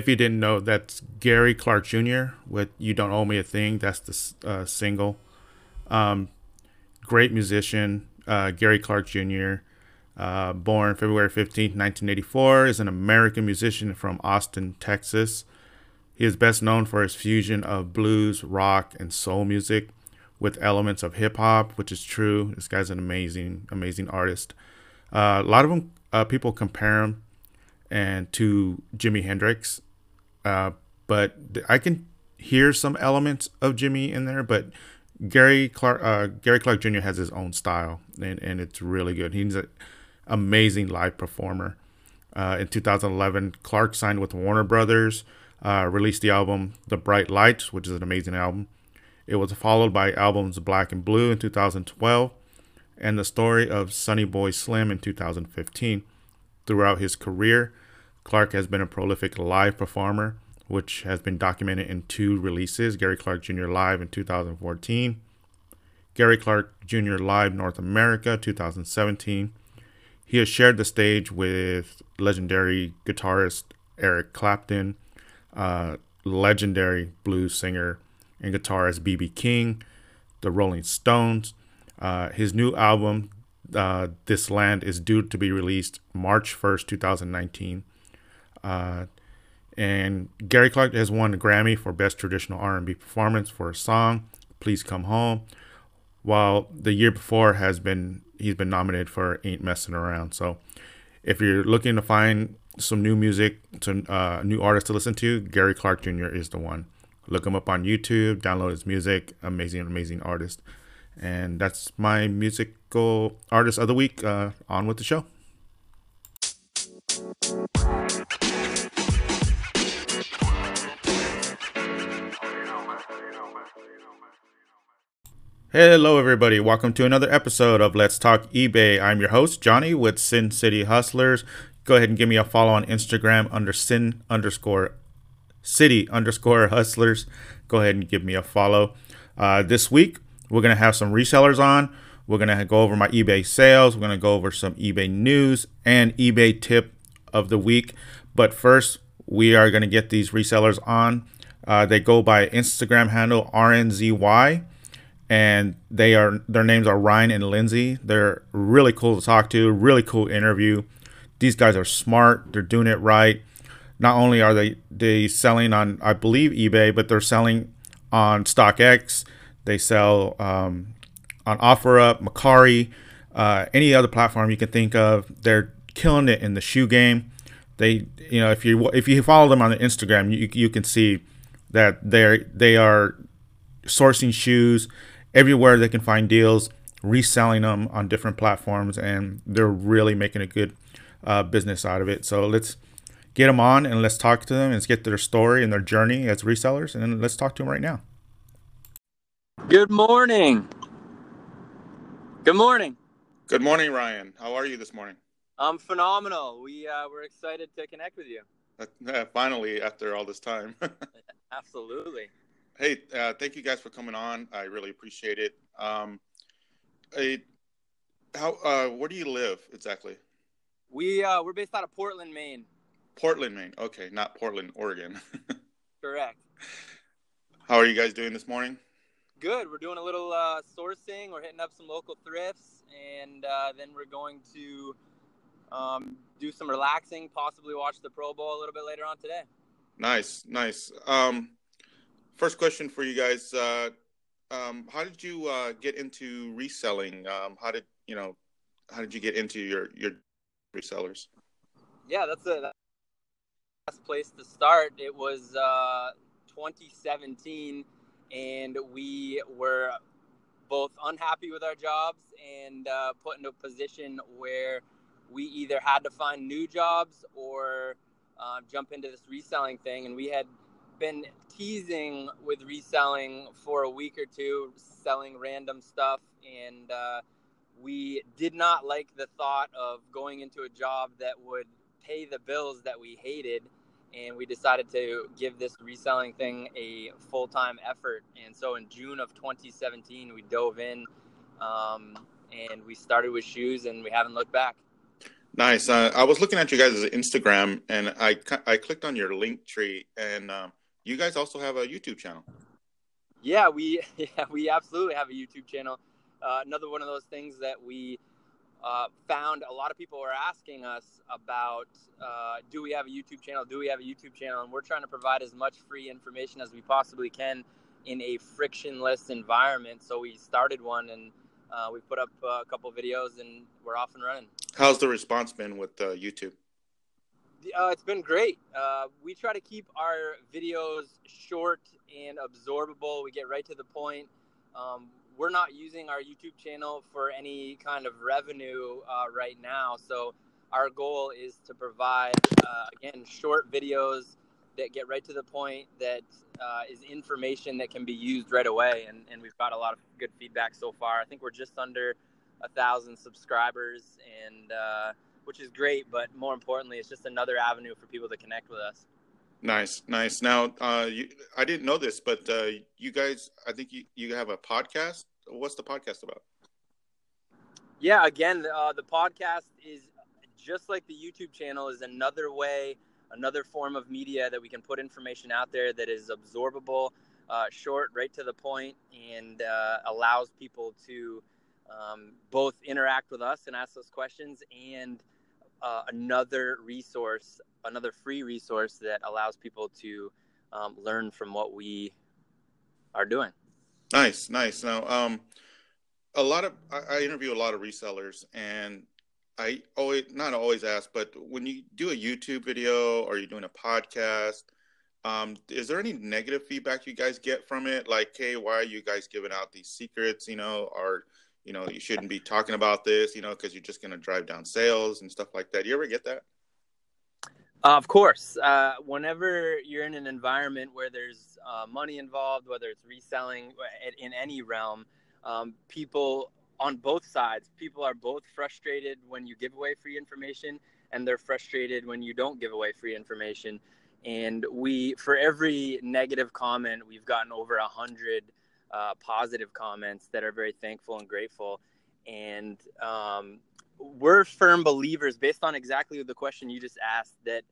If you didn't know, that's Gary Clark Jr. with "You Don't Owe Me a Thing." That's the uh, single. Um, great musician, uh, Gary Clark Jr. Uh, born February 15, 1984, is an American musician from Austin, Texas. He is best known for his fusion of blues, rock, and soul music with elements of hip hop, which is true. This guy's an amazing, amazing artist. Uh, a lot of them, uh, people compare him and to Jimi Hendrix, uh, but I can hear some elements of Jimmy in there. But Gary Clark, uh, Gary Clark Jr. has his own style, and, and it's really good. He's an amazing live performer. Uh, in 2011, Clark signed with Warner Brothers uh, released the album The Bright Lights, which is an amazing album. It was followed by albums Black and Blue in 2012 and The Story of Sonny Boy Slim in 2015. Throughout his career, Clark has been a prolific live performer, which has been documented in two releases Gary Clark Jr. Live in 2014, Gary Clark Jr. Live North America 2017. He has shared the stage with legendary guitarist Eric Clapton, uh, legendary blues singer and guitarist B.B. King, the Rolling Stones. Uh, his new album, uh, This Land, is due to be released March 1st, 2019. Uh, and Gary Clark has won a Grammy for Best Traditional R&B Performance for a song, "Please Come Home," while the year before has been he's been nominated for "Ain't Messing Around." So, if you're looking to find some new music, some uh, new artists to listen to, Gary Clark Jr. is the one. Look him up on YouTube, download his music. Amazing, amazing artist. And that's my musical artist of the week. Uh, on with the show. Hello, everybody. Welcome to another episode of Let's Talk eBay. I'm your host, Johnny, with Sin City Hustlers go ahead and give me a follow on Instagram under sin underscore city underscore hustlers. Go ahead and give me a follow. Uh, this week, we're going to have some resellers on. We're going to go over my eBay sales. We're going to go over some eBay news and eBay tip of the week. But first, we are going to get these resellers on. Uh, they go by Instagram handle RNZY and they are their names are Ryan and Lindsay. They're really cool to talk to, really cool interview. These guys are smart. They're doing it right. Not only are they they selling on I believe eBay, but they're selling on StockX. They sell um, on OfferUp, Mercari, uh, any other platform you can think of. They're killing it in the shoe game. They, you know, if you if you follow them on Instagram, you you can see that they're they are sourcing shoes everywhere they can find deals, reselling them on different platforms, and they're really making a good uh, business out of it. So let's get them on and let's talk to them. Let's get their story and their journey as resellers, and then let's talk to them right now. Good morning. Good morning. Good morning, Ryan. How are you this morning? I'm phenomenal. We uh, we're excited to connect with you. Uh, finally, after all this time. Absolutely. Hey, uh, thank you guys for coming on. I really appreciate it. Um, hey, how? Uh, where do you live exactly? We uh, we're based out of Portland, Maine. Portland, Maine. Okay, not Portland, Oregon. Correct. How are you guys doing this morning? Good. We're doing a little uh, sourcing. We're hitting up some local thrifts, and uh, then we're going to um, do some relaxing. Possibly watch the Pro Bowl a little bit later on today. Nice, nice. Um, first question for you guys: uh, um, How did you uh, get into reselling? Um, how did you know? How did you get into your your resellers? Yeah, that's a best place to start. It was uh, 2017, and we were both unhappy with our jobs and uh, put into a position where we either had to find new jobs or uh, jump into this reselling thing. And we had been teasing with reselling for a week or two, selling random stuff, and uh, we did not like the thought of going into a job that would pay the bills that we hated and we decided to give this reselling thing a full-time effort and so in june of 2017 we dove in um, and we started with shoes and we haven't looked back Nice. Uh, I was looking at you guys' Instagram, and I I clicked on your Linktree, and um, you guys also have a YouTube channel. Yeah, we yeah we absolutely have a YouTube channel. Uh, another one of those things that we uh, found a lot of people were asking us about uh, do we have a YouTube channel? Do we have a YouTube channel? And we're trying to provide as much free information as we possibly can in a frictionless environment. So we started one and uh, we put up a couple videos and we're off and running. How's the response been with uh, YouTube? Uh, it's been great. Uh, we try to keep our videos short and absorbable. We get right to the point. Um, we're not using our YouTube channel for any kind of revenue uh, right now. So our goal is to provide, uh, again, short videos that get right to the point that uh, is information that can be used right away. And, and we've got a lot of good feedback so far. I think we're just under a thousand subscribers and, uh, which is great, but more importantly, it's just another avenue for people to connect with us. Nice, nice. Now, uh, you, I didn't know this, but uh, you guys, I think you, you have a podcast. What's the podcast about? Yeah, again, uh, the podcast is just like the YouTube channel is another way, another form of media that we can put information out there that is absorbable, uh, short, right to the point, and uh, allows people to um, both interact with us and ask us questions and uh, another resource, another free resource that allows people to um, learn from what we are doing. Nice, nice. Now, um, a lot of I, I interview a lot of resellers, and I always not always ask, but when you do a YouTube video or you're doing a podcast, um, is there any negative feedback you guys get from it? Like, hey, why are you guys giving out these secrets? You know, or you know, you shouldn't be talking about this, you know, because you're just going to drive down sales and stuff like that. Do you ever get that? Uh, of course. Uh, whenever you're in an environment where there's uh, money involved, whether it's reselling in any realm, um, people on both sides, people are both frustrated when you give away free information and they're frustrated when you don't give away free information. And we, for every negative comment, we've gotten over a hundred uh, positive comments that are very thankful and grateful. And um, we're firm believers, based on exactly the question you just asked, that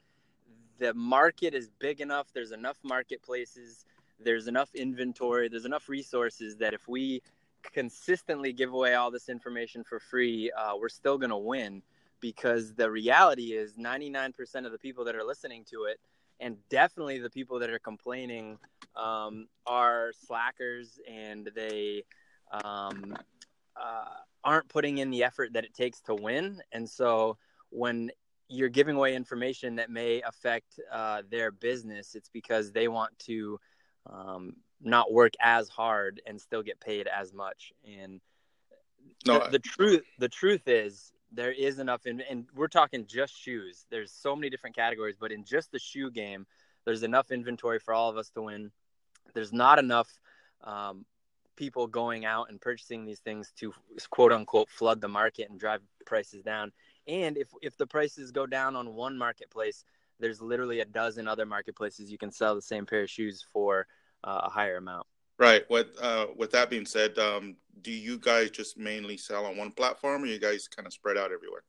the market is big enough. There's enough marketplaces. There's enough inventory. There's enough resources that if we consistently give away all this information for free, uh, we're still going to win because the reality is 99% of the people that are listening to it and definitely the people that are complaining um, are slackers and they um, uh, aren't putting in the effort that it takes to win. And so when you're giving away information that may affect uh, their business, it's because they want to um, not work as hard and still get paid as much. And no, the, the truth, the truth is there is enough in, and we're talking just shoes. There's so many different categories, but in just the shoe game, there's enough inventory for all of us to win. There's not enough um, people going out and purchasing these things to quote unquote flood the market and drive prices down. And if if the prices go down on one marketplace, there's literally a dozen other marketplaces you can sell the same pair of shoes for uh, a higher amount. Right. With uh, with that being said, um, do you guys just mainly sell on one platform, or you guys kind of spread out everywhere?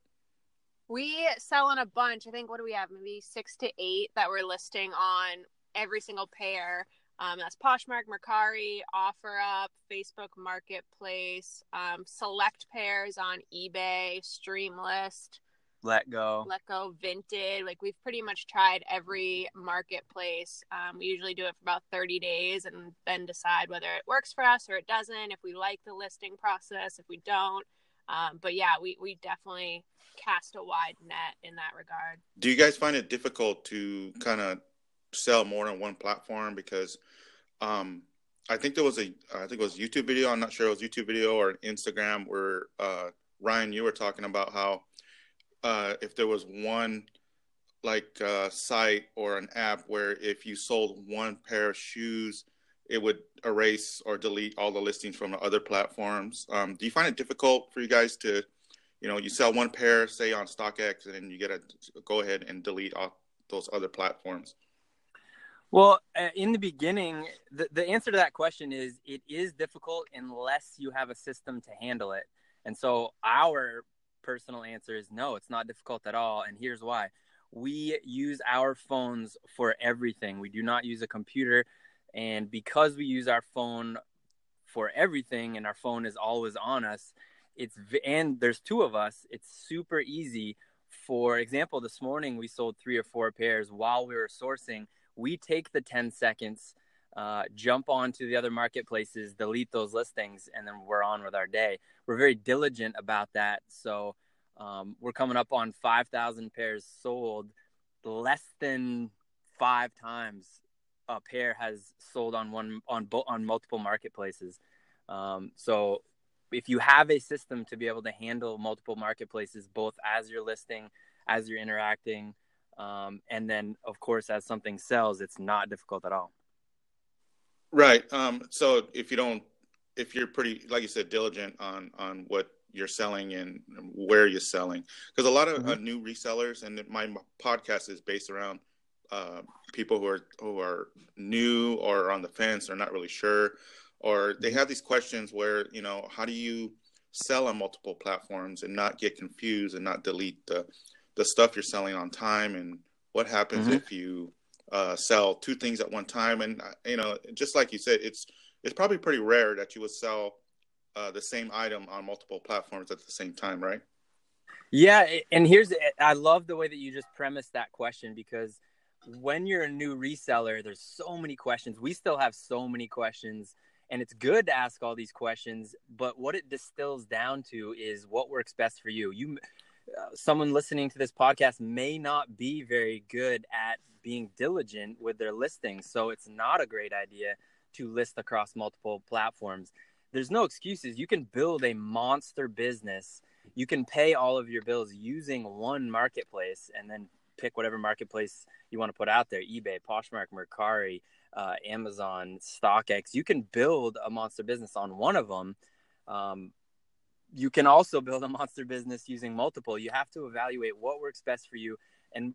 We sell on a bunch. I think what do we have? Maybe six to eight that we're listing on every single pair. Um, that's Poshmark, Mercari, OfferUp, Facebook Marketplace, um, select pairs on eBay, Streamlist, letgo. Let go Vinted like we've pretty much tried every marketplace. Um, we usually do it for about 30 days and then decide whether it works for us or it doesn't if we like the listing process if we don't. Um, but yeah we, we definitely cast a wide net in that regard. Do you guys find it difficult to kind of sell more on one platform? Because um, i think there was a i think it was a youtube video. I'm not sure it was youtube video or instagram where uh, ryan you were talking about how uh, if there was one like uh, site or an app where if you sold one pair of shoes, it would erase or delete all the listings from the other platforms. Um, do you find it difficult for you guys to, you know, you sell one pair, say on StockX, and then you get to go ahead and delete all those other platforms? Well, uh, in the beginning, the, the answer to that question is it is difficult unless you have a system to handle it. And so our personal answer is no, it's not difficult at all. And here's why we use our phones for everything. We do not use a computer. And because we use our phone for everything and our phone is always on us, it's and there's two of us, it's super easy. For example, this morning we sold three or four pairs while we were sourcing. We take the 10 seconds, uh, jump onto the other marketplaces, delete those listings, and then we're on with our day. We're very diligent about that. So um, we're coming up on 5,000 pairs sold. Less than five times a pair has sold on one on bo- on multiple marketplaces. Um, so if you have a system to be able to handle multiple marketplaces, both as you're listing, as you're interacting, um, and then of course as something sells, it's not difficult at all. Right. Um, so if you don't, if you're pretty, like you said, diligent on on what you're selling and where you're selling because a lot of mm-hmm. uh, new resellers and my podcast is based around uh, people who are who are new or on the fence or not really sure or they have these questions where you know how do you sell on multiple platforms and not get confused and not delete the the stuff you're selling on time and what happens mm-hmm. if you uh, sell two things at one time and uh, you know just like you said it's it's probably pretty rare that you would sell uh, the same item on multiple platforms at the same time, right? Yeah, and here's I love the way that you just premised that question because when you're a new reseller, there's so many questions. We still have so many questions, and it's good to ask all these questions. But what it distills down to is what works best for you. You, someone listening to this podcast may not be very good at being diligent with their listings, so it's not a great idea to list across multiple platforms there's no excuses. You can build a monster business. You can pay all of your bills using one marketplace and then pick whatever marketplace you want to put out there eBay, Poshmark, Mercari, uh, Amazon, StockX. You can build a monster business on one of them. Um, you can also build a monster business using multiple. You have to evaluate what works best for you. And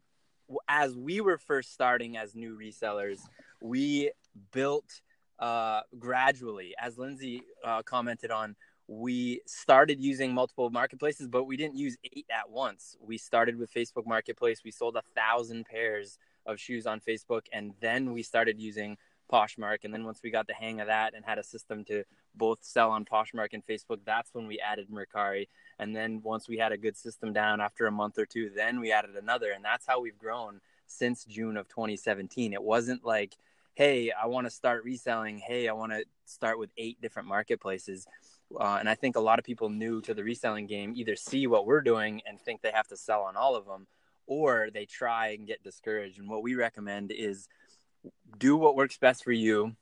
as we were first starting as new resellers, we built uh, gradually. As Lindsay uh, commented on, we started using multiple marketplaces, but we didn't use eight at once. We started with Facebook Marketplace. We sold a thousand pairs of shoes on Facebook, and then we started using Poshmark. And then once we got the hang of that and had a system to both sell on Poshmark and Facebook, that's when we added Mercari. And then once we had a good system down after a month or two, then we added another. And that's how we've grown since June of 2017. It wasn't like hey, I want to start reselling. Hey, I want to start with eight different marketplaces. Uh, and I think a lot of people new to the reselling game either see what we're doing and think they have to sell on all of them, or they try and get discouraged. And what we recommend is do what works best for you,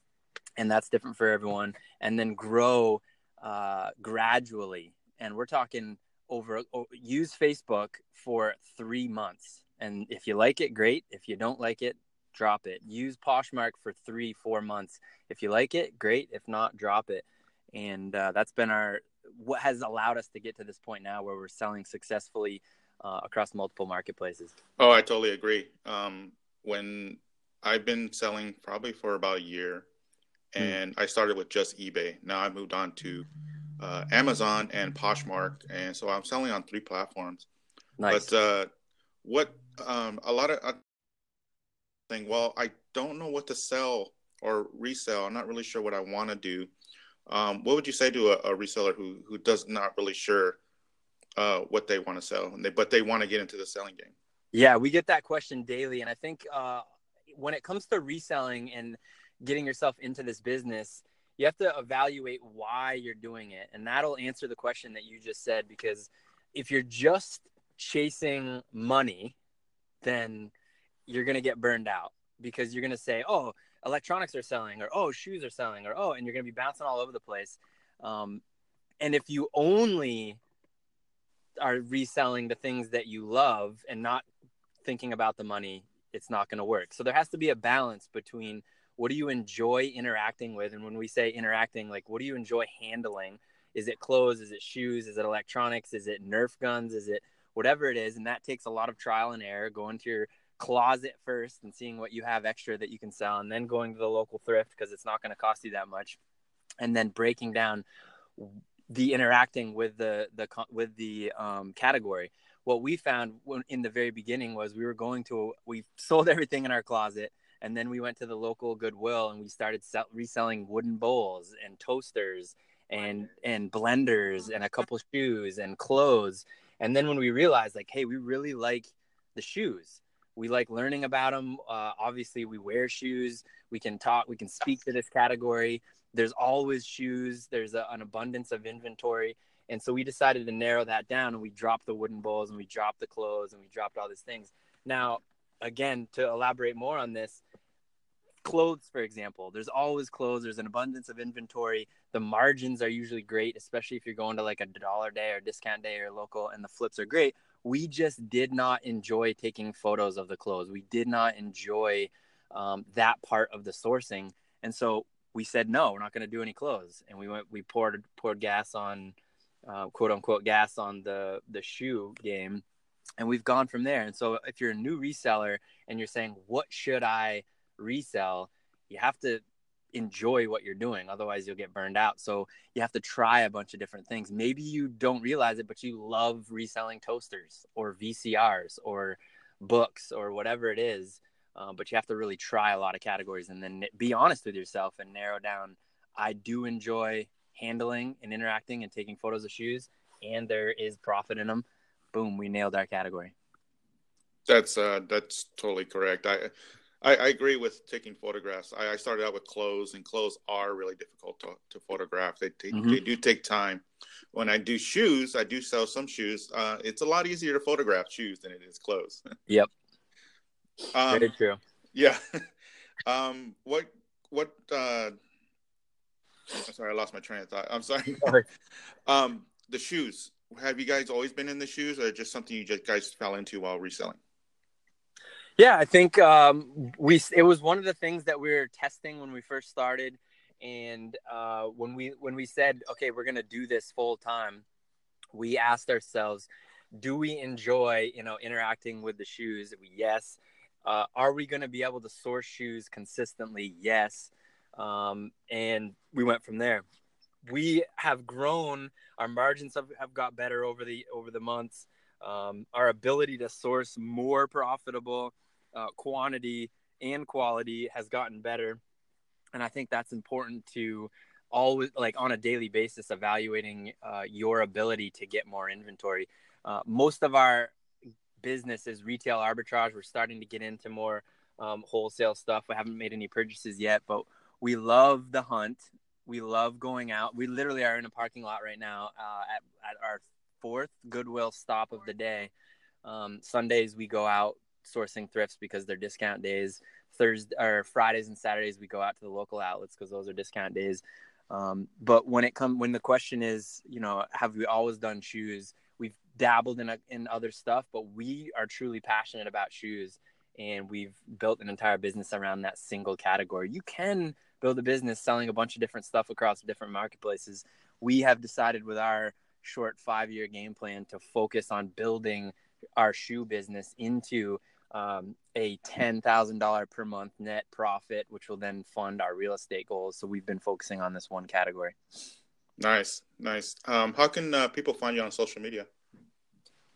and that's different for everyone, and then grow uh, gradually. And we're talking over use Facebook for three months. And if you like it, great. If you don't like it, drop it. Use Poshmark for three, four months. If you like it, great. If not, drop it. And uh, that's been our what has allowed us to get to this point now where we're selling successfully uh, across multiple marketplaces. Oh, I totally agree. Um, when I've been selling probably for about a year, hmm. and mm. I started with just eBay. Now I moved on to uh, Amazon and Poshmark, and so I'm selling on three platforms. Nice. But uh, what um, a lot of thing, well, I don't know what to sell or resell. I'm not really sure what I want to do. Um, what would you say to a, a, reseller who who does not really sure uh, what they want to sell, and they, but they want to get into the selling game? Yeah, we get that question daily, and I think uh, when it comes to reselling and getting yourself into this business, you have to evaluate why you're doing it, and that'll answer the question that you just said. Because if you're just chasing money, then you're going to get burned out because you're going to say, oh, electronics are selling, or oh, shoes are selling, or oh, and you're going to be bouncing all over the place. Um, and if you only are reselling the things that you love and not thinking about the money, it's not going to work. So there has to be a balance between what do you enjoy interacting with, and when we say interacting, like what do you enjoy handling? Is it clothes? Is it shoes? Is it electronics? Is it Nerf guns? Is it whatever it is? And that takes a lot of trial and error. Going to your closet first and seeing what you have extra that you can sell and then going to the local thrift because it's not going to cost you that much and then breaking down the interacting with the the with the um, category. What we found when, in the very beginning was we were going to we sold everything in our closet, and then we went to the local Goodwill and we started sell, reselling wooden bowls and toasters and and blenders and a couple shoes and clothes. And then when we realized like, hey, we really like the shoes. We like learning about them. Uh, obviously, we wear shoes. We can talk. We can speak to this category there's always shoes there's a, an abundance of inventory and so we decided to narrow that down and we dropped the wooden bowls and we dropped the clothes and we dropped all these things. Now again to elaborate more on this clothes for example there's always clothes there's an abundance of inventory. The margins are usually great especially if you're going to like a dollar day or discount day or local and the flips are great. We just did not enjoy taking photos of the clothes. We did not enjoy um, that part of the sourcing. And so we said no, we're not going to do any clothes, and we went we poured poured gas on uh, quote unquote gas on the the shoe game, and we've gone from there. And so if you're a new reseller and you're saying what should I resell, you have to enjoy what you're doing. Otherwise you'll get burned out. So you have to try a bunch of different things. Maybe you don't realize it but you love reselling toasters or vcrs or books or whatever it is. Um, but you have to really try a lot of categories and then be honest with yourself and narrow down. I do enjoy handling and interacting and taking photos of shoes, and there is profit in them. Boom, we nailed our category. That's uh, that's totally correct. I, I, I agree with taking photographs. I, I, started out with clothes, and clothes are really difficult to, to photograph. They take, mm-hmm. they do take time. When I do shoes, I do sell some shoes. Uh, it's a lot easier to photograph shoes than it is clothes. Yep, um, Very true. Yeah. um, what what? Uh, I'm sorry, I lost my train of thought. I'm sorry. um, the shoes. Have you guys always been in the shoes, or just something you just guys fell into while reselling? Yeah, I think um, we. It was one of the things that we were testing when we first started, and uh, when we when we said, okay, we're gonna do this full time, we asked ourselves, do we enjoy you know interacting with the shoes? Yes. Uh, are we going to be able to source shoes consistently? Yes. Um, and we went from there. We have grown. Our margins have, have got better over the over the months. Um, our ability to source more profitable uh, quantity and quality has gotten better, and I think that's important to always like on a daily basis evaluating uh, your ability to get more inventory. Uh, most of our business is retail arbitrage. We're starting to get into more um, wholesale stuff. We haven't made any purchases yet, but we love the hunt. We love going out. We literally are in a parking lot right now uh, at, at our fourth Goodwill stop of the day. Um, Sundays we go out sourcing thrifts because they're discount days. Thursday or Fridays and Saturdays we go out to the local outlets because those are discount days. Um, but when it come when the question is, you know, have we always done shoes? we've dabbled in a, in other stuff, but we are truly passionate about shoes, and we've built an entire business around that single category. You can build a business selling a bunch of different stuff across different marketplaces. We have decided with our short five year game plan to focus on building our shoe business into um, a $10,000 per month net profit, which will then fund our real estate goals. So we've been focusing on this one category. Nice, nice. Um, how can uh, people find you on social media?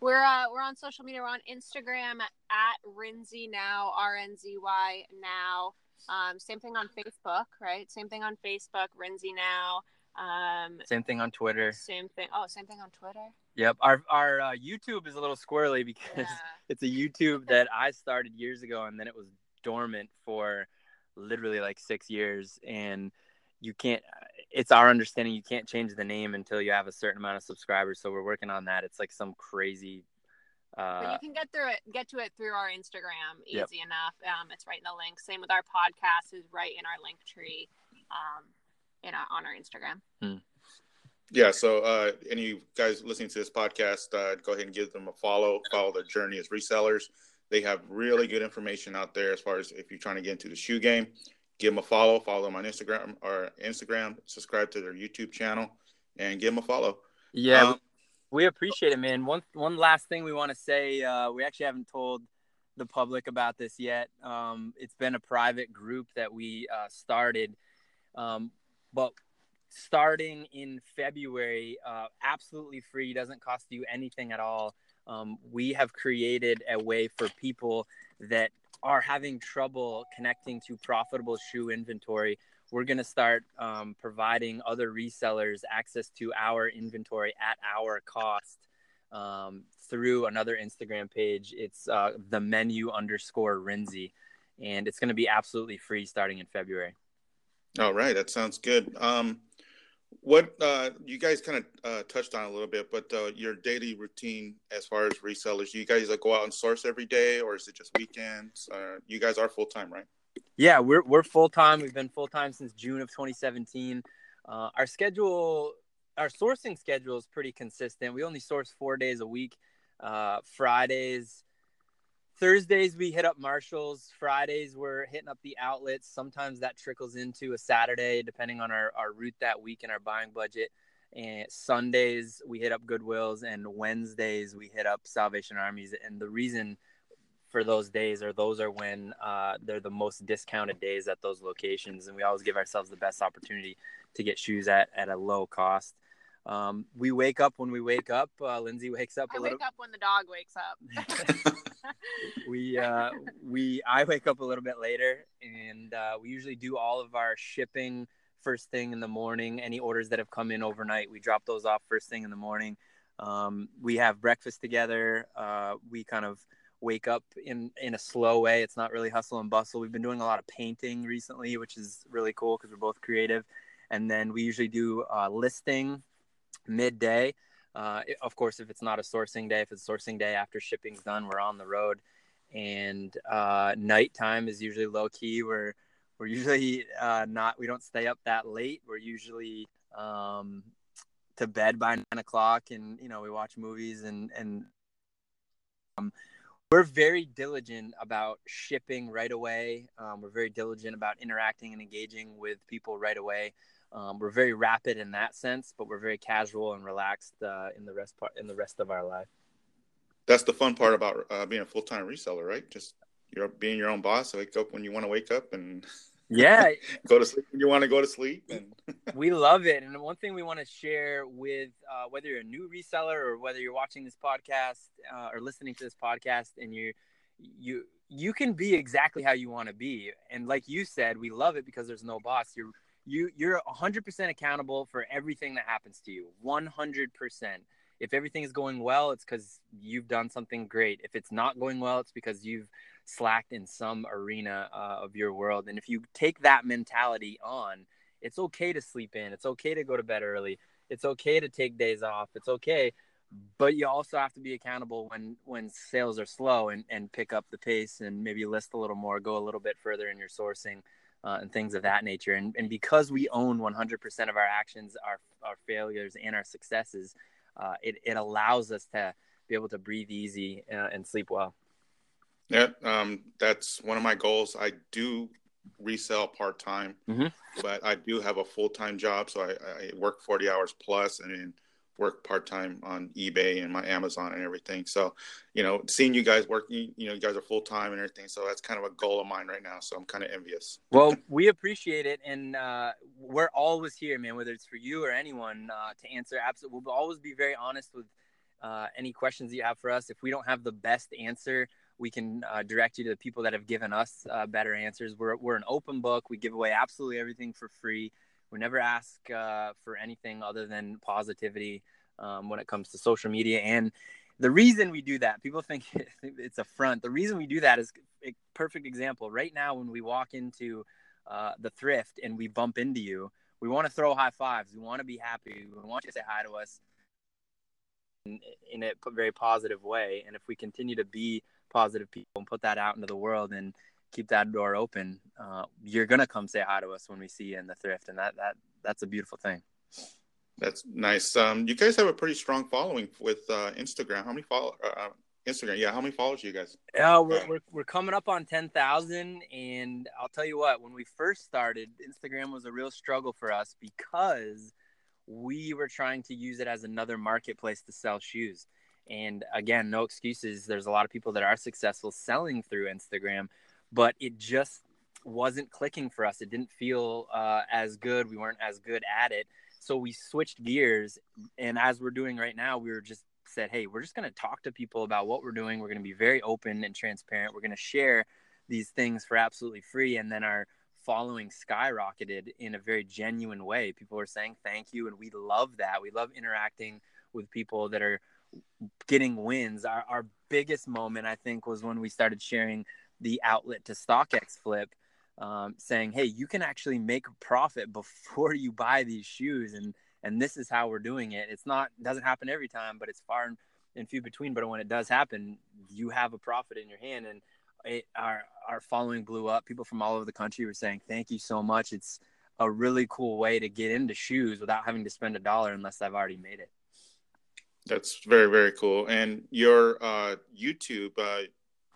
We're uh, we're on social media. We're on Instagram at Rinzy Now R N Z Y Now. Um, same thing on Facebook, right? Same thing on Facebook, Rinzy Now. Um, same thing on Twitter. Same thing. Oh, same thing on Twitter. Yep. Our our uh, YouTube is a little squirrely because yeah. it's a YouTube that I started years ago, and then it was dormant for literally like six years, and you can't it's our understanding you can't change the name until you have a certain amount of subscribers so we're working on that it's like some crazy uh, but you can get through it get to it through our instagram easy yep. enough um, it's right in the link same with our podcast is right in our Linktree um, in our, on our instagram hmm. yeah so uh, any guys listening to this podcast uh, go ahead and give them a follow follow their journey as resellers they have really good information out there as far as if you're trying to get into the shoe game give them a follow, follow them on Instagram or Instagram, subscribe to their YouTube channel, and give them a follow. Yeah, um, we appreciate it, man. One one last thing we want to say, uh, we actually haven't told the public about this yet. Um, it's been a private group that we uh, started, um, but starting in February, uh, absolutely free, doesn't cost you anything at all. Um, we have created a way for people that are having trouble connecting to profitable shoe inventory. We're going to start um, providing other resellers access to our inventory at our cost um, through another Instagram page. It's uh, the menu underscore Renzi, and it's going to be absolutely free starting in February. All right, that sounds good. Um, what uh, you guys kind of uh, touched on a little bit, but uh, your daily routine as far as resellers, you guys like go out and source every day, or is it just weekends? Uh, you guys are full time, right? Yeah, we're we're full time. We've been full time since June of 2017. Uh, our schedule, our sourcing schedule is pretty consistent. We only source four days a week. Uh, Fridays, Thursdays we hit up Marshalls. Fridays we're hitting up the outlets. Sometimes that trickles into a Saturday, depending on our, our route that week and our buying budget. And Sundays we hit up Goodwills, and Wednesdays we hit up Salvation Armies. And the reason for those days or those are when uh, they're the most discounted days at those locations, and we always give ourselves the best opportunity to get shoes at at a low cost. Um, we wake up when we wake up. Uh, Lindsay wakes up I a little. wake up when the dog wakes up. we uh, we I wake up a little bit later, and uh, we usually do all of our shipping first thing in the morning. Any orders that have come in overnight, we drop those off first thing in the morning. Um, we have breakfast together. Uh, we kind of wake up in in a slow way. It's not really hustle and bustle. We've been doing a lot of painting recently, which is really cool because we're both creative. And then we usually do uh, listing midday. Uh, of course, if it's not a sourcing day, if it's sourcing day after shipping's done, we're on the road. And uh, nighttime is usually low key. We're we're usually uh, not. We don't stay up that late. We're usually um, to bed by nine o'clock, and you know we watch movies and and um, we're very diligent about shipping right away. Um, we're very diligent about interacting and engaging with people right away. Um, we're very rapid in that sense, but we're very casual and relaxed uh, in the rest part in the rest of our life. That's the fun part about uh, being a full time reseller, right? Just you're being your own boss. Wake up when you want to wake up, and yeah, go to sleep when you want to go to sleep. And we love it. And one thing we want to share with uh, whether you're a new reseller or whether you're watching this podcast uh, or listening to this podcast, and you you you can be exactly how you want to be. And like you said, we love it because there's no boss. You're you you're 100% accountable for everything that happens to you 100% if everything is going well it's because you've done something great if it's not going well it's because you've slacked in some arena uh, of your world and if you take that mentality on it's okay to sleep in it's okay to go to bed early it's okay to take days off it's okay but you also have to be accountable when when sales are slow and, and pick up the pace and maybe list a little more go a little bit further in your sourcing uh, and things of that nature. And, and because we own 100% of our actions, our, our failures, and our successes, uh, it, it allows us to be able to breathe easy uh, and sleep well. Yeah, um, that's one of my goals. I do resell part time, mm-hmm. but I do have a full time job, so I, I, work 40 hours plus, and then work part time on eBay and my Amazon and everything. So, you know, seeing you guys working, you know, you guys are full time and everything. So that's kind of a goal of mine right now. So I'm kind of envious. Well, we appreciate it, and uh, we're always here, man. Whether it's for you or anyone uh, to answer, absolutely, we'll always be very honest with uh, any questions you have for us. If we don't have the best answer. We can uh, direct you to the people that have given us uh, better answers. We're, we're an open book. We give away absolutely everything for free. We never ask uh, for anything other than positivity um, when it comes to social media. And the reason we do that, people think it's a front. The reason we do that is a perfect example. Right now, when we walk into uh, the thrift and we bump into you, we want to throw high fives. We want to be happy. We want you to say hi to us in, in a very positive way. And if we continue to be positive people and put that out into the world and keep that door open, uh, you're gonna come say hi to us when we see you in the thrift, and that that that's a beautiful thing. That's nice. Um, you guys have a pretty strong following with uh, Instagram. How many follow uh, uh Instagram? Yeah, how many followers you guys? Yeah, we're, we're, we're coming up on ten thousand, and I'll tell you what. When we first started, Instagram was a real struggle for us because we were trying to use it as another marketplace to sell shoes. And again, no excuses. There's a lot of people that are successful selling through Instagram, but it just wasn't clicking for us. It didn't feel uh, as good. We weren't as good at it. So we switched gears, and as we're doing right now, we were just said, hey, we're just going to talk to people about what we're doing. We're going to be very open and transparent. We're going to share these things for absolutely free, and then our following skyrocketed in a very genuine way. People are saying thank you, and we love that. We love interacting with people that are getting wins. Our, our biggest moment, I think, was when we started sharing the outlet to StockX Flip, um, saying, "Hey, you can actually make a profit before you buy these shoes," and and this is how we're doing it. It's not doesn't happen every time, but it's far and few between. But when it does happen, you have a profit in your hand, and it, our our following blew up. People from all over the country were saying, "Thank you so much." It's a really cool way to get into shoes without having to spend a dollar unless I've already made it. That's very very cool. And your uh, YouTube, uh,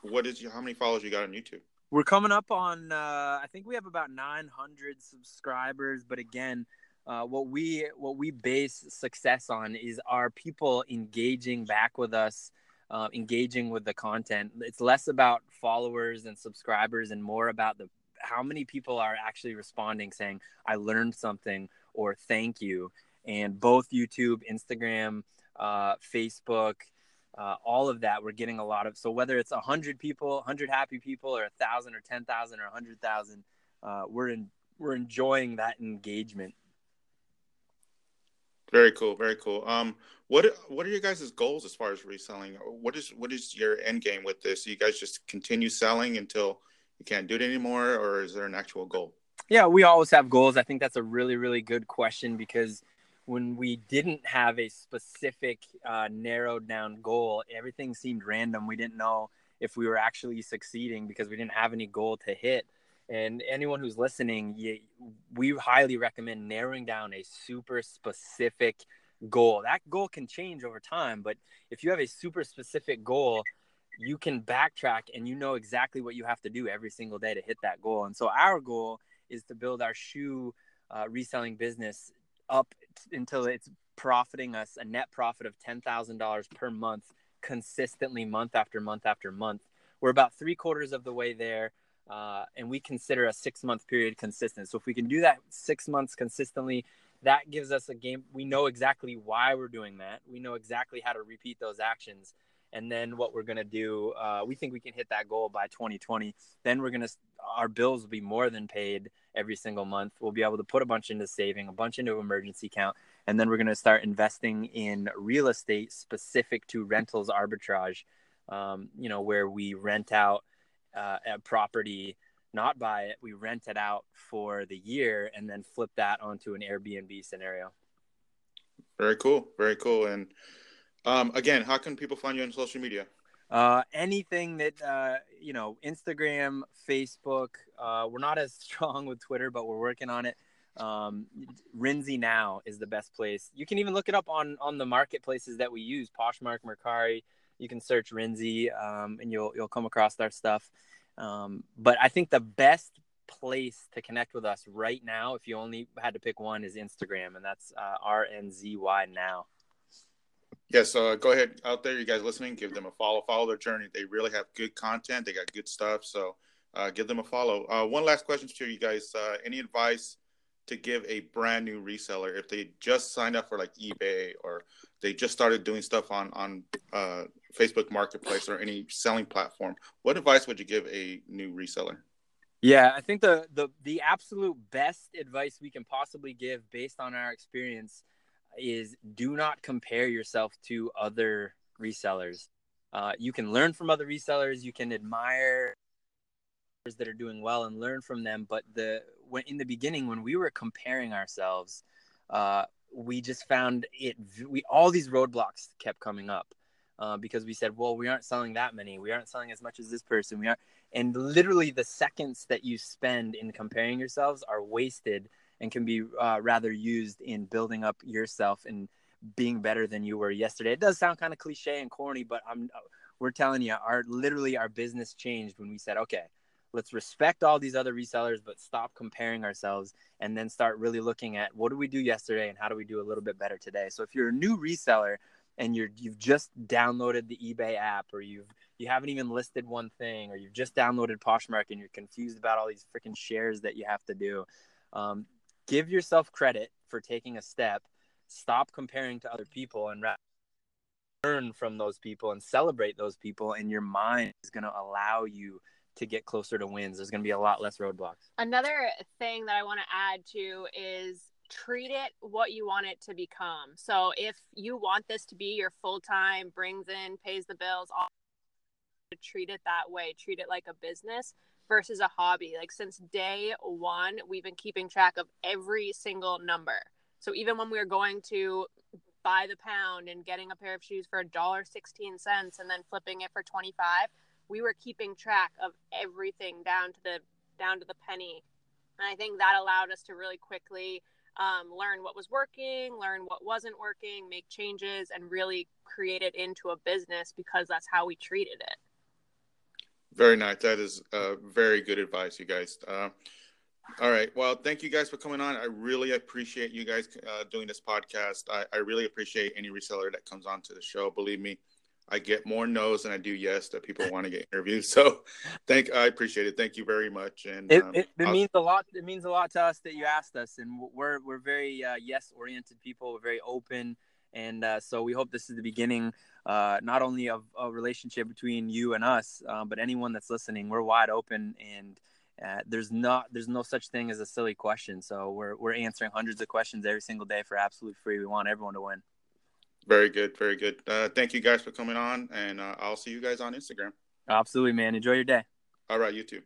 what is your, how many followers you got on YouTube? We're coming up on uh, I think we have about 900 subscribers, but again, uh, what we what we base success on is our people engaging back with us, uh, engaging with the content. It's less about followers and subscribers and more about the how many people are actually responding, saying "I learned something" or "Thank you." And both YouTube, Instagram, uh, Facebook, uh, all of that, we're getting a lot of. So whether it's a hundred people, hundred happy people, or a thousand, or ten thousand, or a hundred thousand, uh, we're in we're enjoying that engagement. Very cool, very cool. Um, what what are your guys' goals as far as reselling? What is what is your end game with this? You guys just continue selling until you can't do it anymore, or is there an actual goal? Yeah, we always have goals. I think that's a really really good question because when we didn't have a specific uh, narrowed down goal, everything seemed random. We didn't know if we were actually succeeding because we didn't have any goal to hit. And anyone who's listening, you, we highly recommend narrowing down a super specific goal. That goal can change over time, but if you have a super specific goal, you can backtrack and you know exactly what you have to do every single day to hit that goal. And so our goal is to build our shoe uh, reselling business up until it's profiting us a net profit of $10,000 per month consistently month after month after month. We're about three quarters of the way there uh, and we consider a six month period consistent. So if we can do that six months consistently, that gives us a game. We know exactly why we're doing that. We know exactly how to repeat those actions. And then what we're going to do, uh, we think we can hit that goal by 2020. Then we're going to, our bills will be more than paid every single month. We'll be able to put a bunch into saving, a bunch into emergency account. And then we're going to start investing in real estate specific to rentals arbitrage, um, you know, where we rent out uh, a property, not buy it, we rent it out for the year and then flip that onto an Airbnb scenario. Very cool. Very cool. And um, again, how can people find you on social media? Uh, anything that uh, you know, Instagram, Facebook. Uh, we're not as strong with Twitter, but we're working on it. Um, Rinzy now is the best place. You can even look it up on on the marketplaces that we use, Poshmark, Mercari you can search Rinzy um, and you'll you'll come across our stuff. Um, but I think the best place to connect with us right now, if you only had to pick one, is Instagram, and that's uh, RNZY now. Yes, uh, go ahead out there, you guys listening. Give them a follow. Follow their journey. They really have good content. They got good stuff. So uh, give them a follow. Uh, one last question to you guys. Uh, any advice to give a brand new reseller if they just signed up for like eBay or they just started doing stuff on on uh, Facebook Marketplace or any selling platform? What advice would you give a new reseller? Yeah, I think the the the absolute best advice we can possibly give based on our experience is do not compare yourself to other resellers. Uh, you can learn from other resellers. You can admire that are doing well and learn from them. But the when in the beginning when we were comparing ourselves, uh, we just found it. We all these roadblocks kept coming up uh, because we said, well, we aren't selling that many. We aren't selling as much as this person. We aren't. And literally, the seconds that you spend in comparing yourselves are wasted and can be uh, rather used in building up yourself and being better than you were yesterday. It does sound kind of cliche and corny, but I'm we're telling you, our literally our business changed when we said, okay, let's respect all these other resellers but stop comparing ourselves and then start really looking at what do we do yesterday and how do we do a little bit better today so if you're a new reseller and you're you've just downloaded the ebay app or you've you haven't even listed one thing or you've just downloaded poshmark and you're confused about all these freaking shares that you have to do um, give yourself credit for taking a step. Stop comparing to other people and learn from those people and celebrate those people. And your mind is going to allow you to get closer to wins. There's going to be a lot less roadblocks. Another thing that I want to add to is treat it what you want it to become. So if you want this to be your full time, brings in, pays the bills, all treat it that way. Treat it like a business versus a hobby. Like since day one, we've been keeping track of every single number. So even when we were going to buy the pound and getting a pair of shoes for a dollar sixteen cents and then flipping it for twenty five, we were keeping track of everything down to the down to the penny. And I think that allowed us to really quickly um, learn what was working, learn what wasn't working, make changes, and really create it into a business because that's how we treated it. Very nice. That is uh, very good advice, you guys. Uh, all right. Well, thank you guys for coming on. I really appreciate you guys uh, doing this podcast. I, I, really appreciate any reseller that comes on to the show. Believe me, I get more no's than I do yes that people want to get interviewed. So, thank I appreciate it. Thank you very much. And it, um, it, it means a lot. It means a lot to us that you asked us, and we're we're very uh, yes oriented people. We're very open, and uh, so we hope this is the beginning, uh, not only of a relationship between you and us, uh, but anyone that's listening. We're wide open, and uh, there's not there's no such thing as a silly question. So we're we're answering hundreds of questions every single day for absolutely free. We want everyone to win. Very good, very good. Uh, thank you guys for coming on, and uh, I'll see you guys on Instagram. Absolutely, man. Enjoy your day. All right, you too.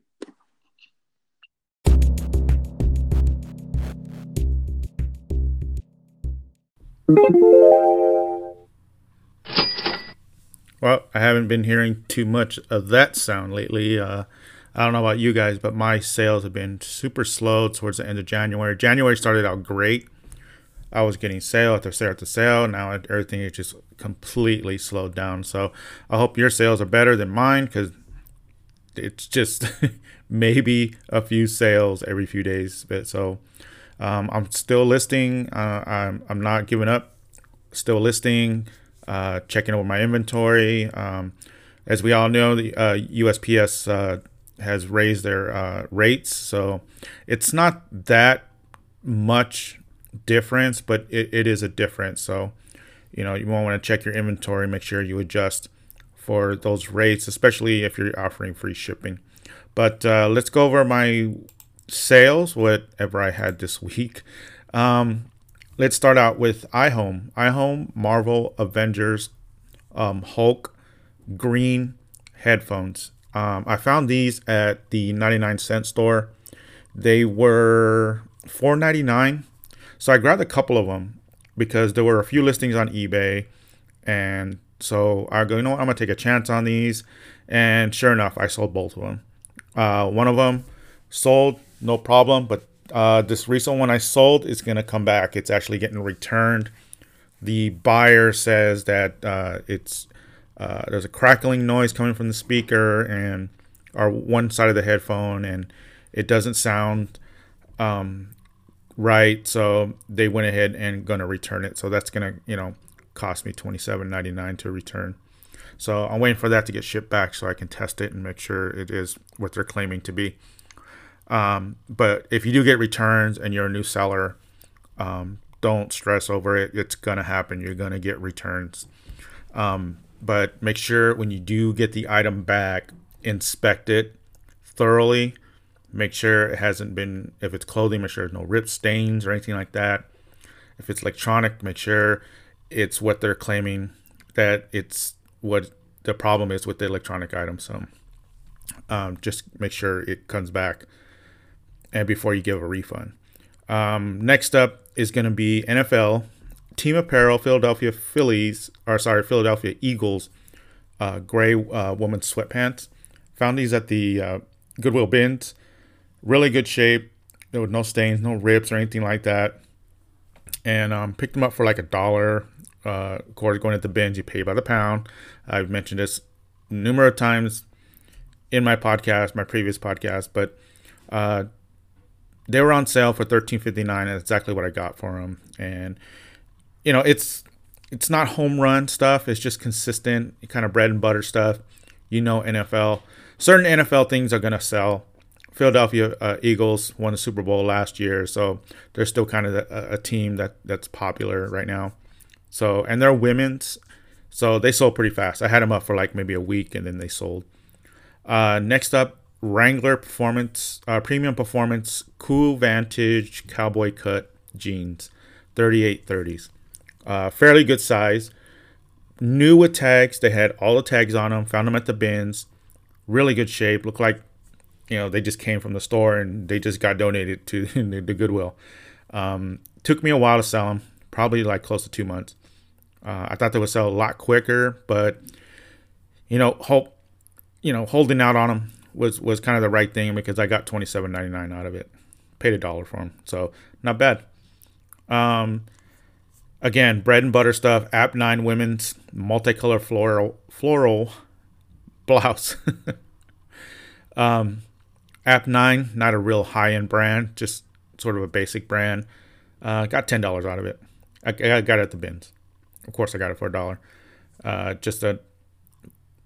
Well, I haven't been hearing too much of that sound lately. Uh, I don't know about you guys, but my sales have been super slow towards the end of January. January started out great. I was getting sale after sale after sale. Now everything is just completely slowed down. So I hope your sales are better than mine because it's just maybe a few sales every few days. But so um, I'm still listing. Uh, I'm I'm not giving up. Still listing. Uh, checking over my inventory. Um, as we all know, the uh, USPS uh, has raised their uh, rates, so it's not that much difference, but it, it is a difference. So, you know, you won't want to check your inventory, make sure you adjust for those rates, especially if you're offering free shipping. But uh, let's go over my sales, whatever I had this week. Um, let's start out with iHome. iHome, Marvel, Avengers, um, Hulk, green headphones. Um, I found these at the 99 cent store. They were 4.99 so I grabbed a couple of them because there were a few listings on eBay. And so I go, you know what? I'm to take a chance on these. And sure enough, I sold both of them. Uh, one of them sold, no problem. But uh, this recent one I sold is going to come back. It's actually getting returned. The buyer says that uh, it's uh, there's a crackling noise coming from the speaker and or one side of the headphone, and it doesn't sound um, right? So they went ahead and going to return it. So that's going to, you know, cost me twenty seven ninety nine to return. So I'm waiting for that to get shipped back so I can test it and make sure it is what they're claiming to be. Um, but if you do get returns and you're a new seller, um, don't stress over it. It's going to happen. You're going to get returns. Um, but make sure when you do get the item back, inspect it thoroughly Make sure it hasn't been, if it's clothing, make sure there's no rip stains or anything like that. If it's electronic, make sure it's what they're claiming that it's what the problem is with the electronic item. So um, just make sure it comes back and before you give a refund. Um, next up is going to be NFL Team Apparel Philadelphia Phillies, or sorry, Philadelphia Eagles uh, gray uh, woman's sweatpants. Found these at the uh, Goodwill bins really good shape. There was no stains, no rips or anything like that. And um, picked them up for like a dollar. Uh, of course, going at the bins, you pay by the pound. I've mentioned this numerous times in my podcast, my previous podcast, but uh, they were on sale for thirteen fifty nine. That's exactly what I got for them. And you know, it's it's not home run stuff. It's just consistent, kind of bread and butter stuff. You know, NFL certain NFL things are gonna sell Philadelphia uh, Eagles won the Super Bowl last year, so they're still kind of a, a, team that that's popular right now. So and they're women's, so they sold pretty fast. I had them up for like maybe a week, and then they sold. Uh, next up, Wrangler Performance uh, Premium Performance Cool Vantage Cowboy Cut jeans, 3830s. Uh, fairly good size. New with tags. They had all the tags on them. Found them at the bins. Really good shape. Look like, you know, they just came from the store and they just got donated to the Goodwill. Um, took me a while to sell them. Probably like close to two months. Uh, I thought they would sell a lot quicker, but you know, hope, you know, holding out on them was was kind of the right thing because I got twenty seven ninety nine out of it. Paid a dollar for them, so not bad. Um, again, bread and butter stuff. App Nine women's multicolor floral floral blouse. um, App Nine, not a real high end brand, just sort of a basic brand. Uh, got ten dollars out of it. I, I, got it at the bins. Of course, I got it for a dollar. Uh, just a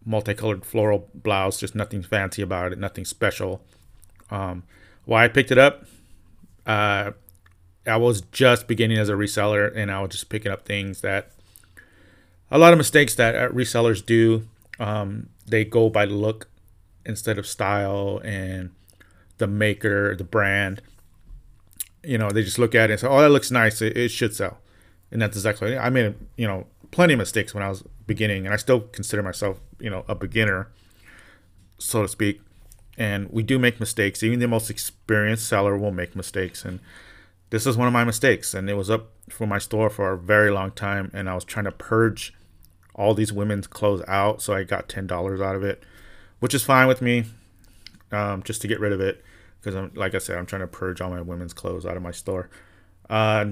multicolored floral blouse, just nothing fancy about it, nothing special. Um, why I picked it up, uh, I was just beginning as a reseller and I was just picking up things that a lot of mistakes that uh, resellers do. Um, they go by look instead of style and the maker, the brand. You know, they just look at it and say, "Oh, that looks nice. It, it should sell," and that's exactly. I made you know plenty of mistakes when I was beginning, and I still consider myself you know a beginner, so to speak. And we do make mistakes. Even the most experienced seller will make mistakes, and this is one of my mistakes. And it was up for my store for a very long time. And i was trying to purge all these women's clothes out. So i got $10 out of it which is fine with me um, just to get rid of it. Because i'm like i said i'm trying to purge all my women's clothes out of my store. Uh,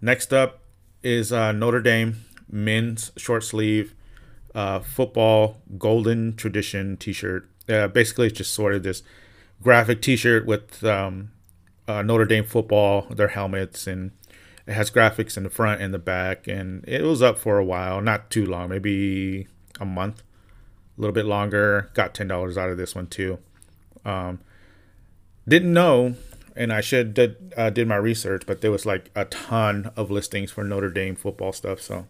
next up is uh, notre dame men's short sleeve uh, football golden tradition t-shirt uh, basically it's just sort of this graphic t-shirt with um, uh, Notre Dame football, their helmets, and it has graphics in the front and the back. And it was up for a while, not too long, maybe a month, a little bit longer. Got ten dollars out of this one too. Um, didn't know, and I should did uh, did my research, but there was like a ton of listings for Notre Dame football stuff. So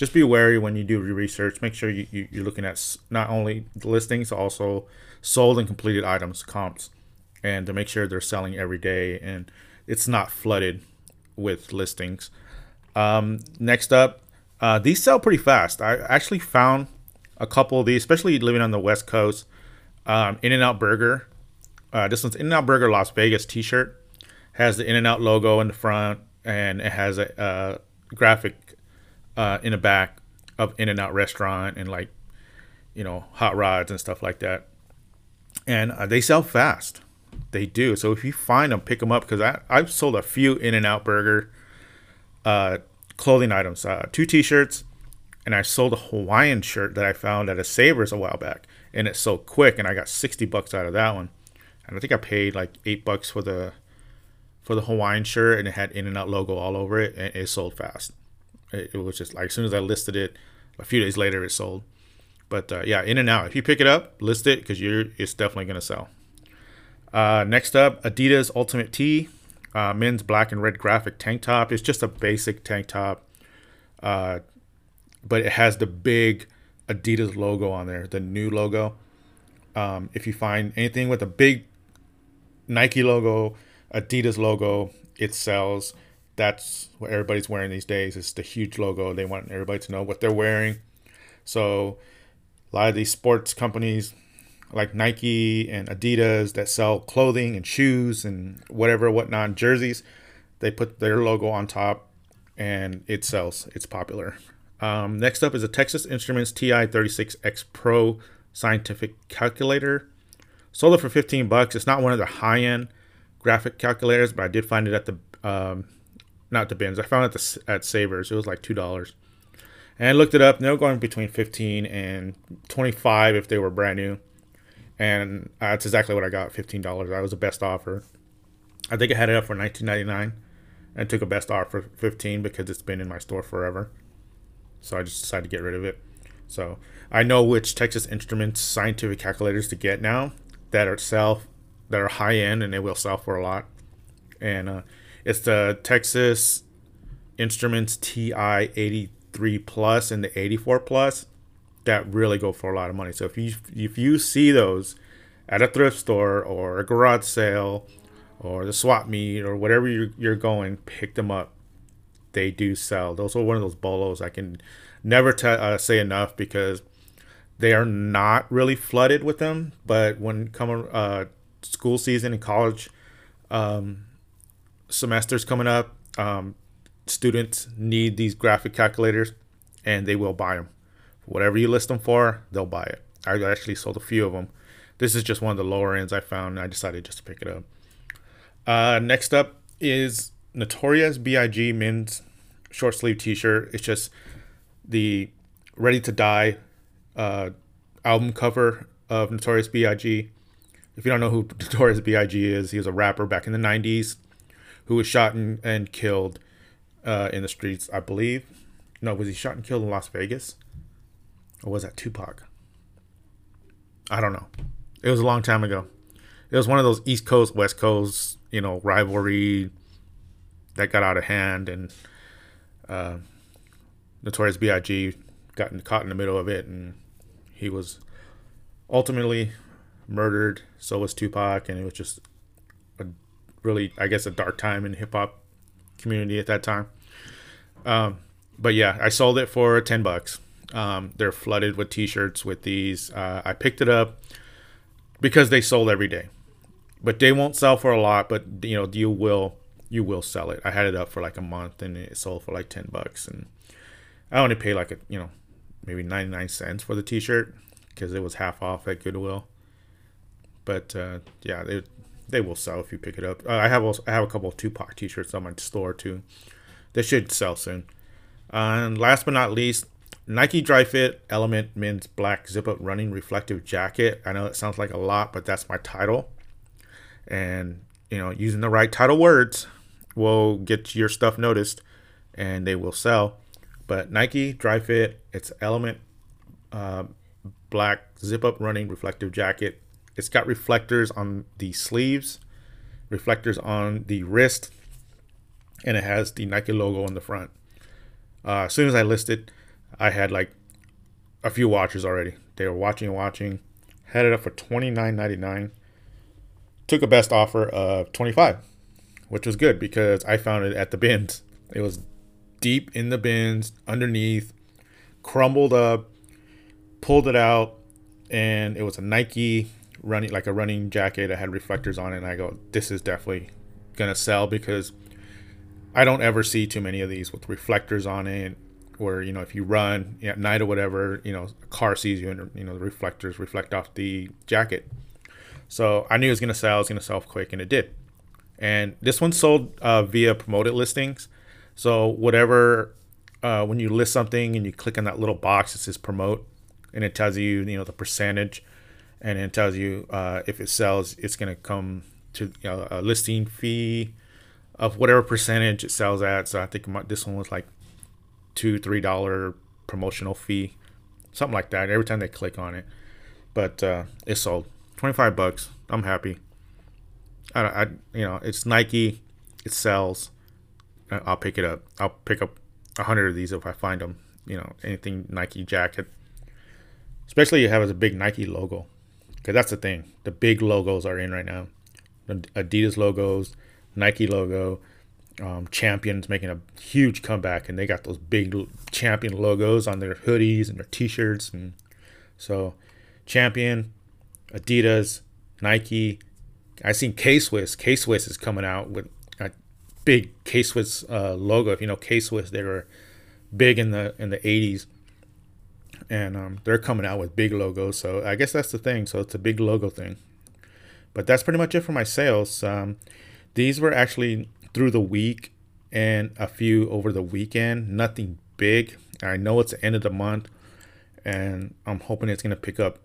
just be wary when you do your research. Make sure you, you, you're looking at not only the listings, also sold and completed items, comps and to make sure they're selling every day and it's not flooded with listings. Um, next up, uh, these sell pretty fast. I actually found a couple of these, especially living on the West Coast. Um, In and Out Burger. Uh, this one's In and Out Burger Las Vegas t shirt. Has the In and Out logo in the front and it has a, a graphic uh, in the back of In and Out restaurant and like, you know, hot rods and stuff like that. And uh, they sell fast they do. So if you find them, pick them up because I I've sold a few In and Out Burger uh, clothing items, uh, two T-shirts, and I sold a Hawaiian shirt that I found at a Savers a while back, and it sold quick, and I got sixty bucks out of that one. And I think I paid like eight bucks for the for the Hawaiian shirt, and it had In and Out logo all over it, and it sold fast. It, it was just like as soon as I listed it, a few days later it sold. But uh, yeah, In and Out. If you pick it up, list it because you're it's definitely gonna sell. Uh, next up, Adidas Ultimate Tee, uh, men's black and red graphic tank top. It's just a basic tank top, uh, but it has the big Adidas logo on there, the new logo. Um, if you find anything with a big Nike logo, Adidas logo, it sells. That's what everybody's wearing these days. It's the huge logo. They want everybody to know what they're wearing. So a lot of these sports companies like Nike and Adidas that sell clothing and shoes and whatever, whatnot, jerseys, they put their logo on top and it sells. It's popular. Um, next up is a Texas Instruments TI-36X Pro scientific calculator. Sold it for 15 bucks. It's not one of the high-end graphic calculators, but I did find it at the um, not the bins. I found it at, Savers. It was like two dollars. And I looked it up. They were going between 15 and 25 if they were brand new and that's exactly what I got. Fifteen dollars. That was the best offer. I think I had it up for nineteen ninety nine, and took a best offer for fifteen because it's been in my store forever. So I just decided to get rid of it. So I know which Texas Instruments scientific calculators to get now that are sell that are high end and they will sell for a lot. And uh, it's the Texas Instruments TI 83 Plus and the 84 Plus that really go for a lot of money. So if you if you see those at a thrift store or a garage sale or the swap meet or whatever you're, you're going, pick them up. They do sell. Those are one of those bolos I can never t- uh, say enough because they are not really flooded with them. But when come uh, school season and college um, semesters coming up, um, students need these graphic calculators, and they will buy them. Whatever you list them for, they'll buy it. I actually sold a few of them. This is just one of the lower ends I found, I decided just to pick it up. Uh, next up is Notorious B.I.G. men's short sleeve T-shirt. It's just the Ready to Die uh, album cover of Notorious B.I.G. If you don't know who Notorious B.I.G. is, he was a rapper back in the '90s who was shot and, and killed uh, in the streets. I believe. No, was he shot and killed in Las Vegas? Or was that Tupac? I don't know. It was a long time ago. It was one of those East Coast West Coast, you know, rivalry that got out of hand, and uh, Notorious B.I.G. got caught in the middle of it, and he was ultimately murdered. So was Tupac, and it was just really, I guess, a dark time in hip hop community at that time. Um, but yeah, I sold it for ten bucks. Um, they're flooded with T-shirts with these. Uh, I picked it up because they sold every day, but they won't sell for a lot. But you know, you will you will sell it. I had it up for like a month and it sold for like ten bucks, and I only paid like a you know maybe ninety nine cents for the T-shirt because it was half off at Goodwill. But uh, yeah, they they will sell if you pick it up. Uh, I have also, I have a couple of Tupac T-shirts on my store too. They should sell soon. Uh, and last but not least, Nike Dri-FIT Element Men's Black Zip Up Running Reflective Jacket. I know it sounds like a lot, but that's my title. And, you know, using the right title words will get your stuff noticed and they will sell. But Nike Dri-FIT, it's Element uh, Black Zip Up Running Reflective Jacket. It's got reflectors on the sleeves, reflectors on the wrist, and it has the Nike logo on the front. Uh, as soon as I listed, I had like a few watchers already. They were watching and watching. Had it up for twenty nine ninety nine. Took a best offer of twenty five, which was good because I found it at the bins. It was deep in the bins, underneath, crumbled up. Pulled it out, and it was a Nike running like a running jacket that had reflectors on it. And I go, this is definitely gonna sell because I don't ever see too many of these with reflectors on it where you know if you run at night or whatever, you know a car sees you and you know the reflectors reflect off the jacket. So I knew it was gonna sell. It was gonna sell quick, and it did. And this one sold uh, via promoted listings. So whatever, uh, when you list something and you click on that little box, it says promote, and it tells you you know the percentage, and it tells you uh, if it sells, it's gonna come to you know, a listing fee of whatever percentage it sells at. So I think this one was like two three dollar promotional fee, something like that. Every time they click on it, but uh, it sold twenty five bucks. I'm happy. I, I you know it's Nike, it sells. I'll pick it up. I'll pick up a hundred of these if I find them. You know anything Nike jacket, especially you have a big Nike logo, because that's the thing. The big logos are in right now. Adidas logos, Nike logo, um, Champion's making a huge comeback, and they got those big Champion logos on their hoodies and their T-shirts, and so Champion, Adidas, Nike. I seen K Swiss. K Swiss is coming out with a big K Swiss uh, logo. If you know K Swiss, they were big in the in the '80s, and um, they're coming out with big logos. So I guess that's the thing. So it's a big logo thing. But that's pretty much it for my sales. Um, these were actually through the week and a few over the weekend. Nothing big. I know it's the end of the month, and I'm hoping it's going to pick up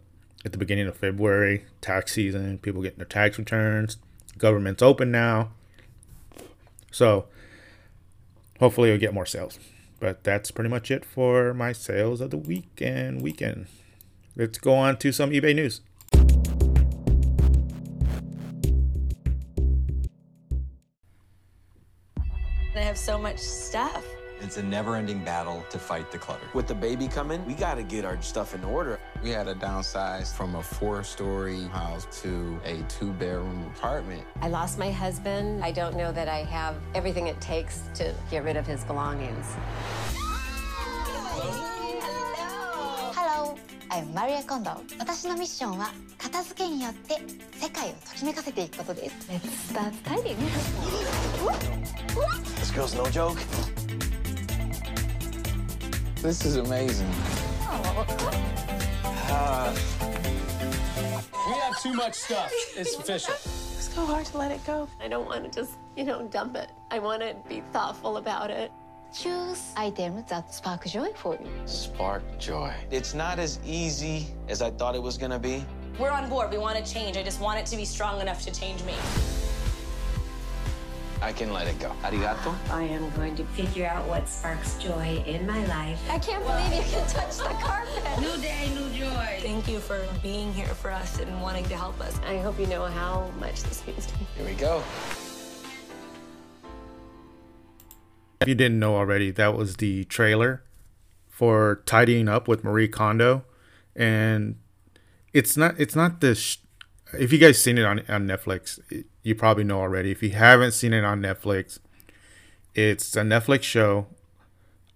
at the beginning of February. Tax season, people getting their tax returns. Government's open now. So hopefully we'll get more sales. But that's pretty much it for my sales of the week and weekend. Let's go on to some eBay news. They have so much stuff. It's a never ending battle to fight the clutter. With the baby coming, we gotta get our stuff in order. We had a downsize from a four-story house to a two-bedroom apartment. I lost my husband. I don't know that I have everything it takes to get rid of his belongings. Hello, I'm Marie Kondo. 私のミッションは片付けによって世界をときめかせていくことです。Let's start tidying. This girl's no joke. This is amazing. Oh. Uh, We have too much stuff. It's official. It's so hard to let it go. I don't want to just, you know, dump it. I want to be thoughtful about it. Choose items that spark joy for you. Spark joy. it's not as easy as I thought it was gonna be. We're on board. We want to change. I just want it to be strong enough to change me. I can let it go. Arigato. I am going to figure out what sparks joy in my life. I can't believe you can touch the carpet. New day, new joy. Thank you for being here for us and wanting to help us. I hope you know how much this means to me. Here we go. If you didn't know already, that was the trailer for tidying up with Marie Kondo, and it's not it's not this. If you guys seen it on on Netflix, you probably know already. If you haven't seen it on Netflix, it's a Netflix show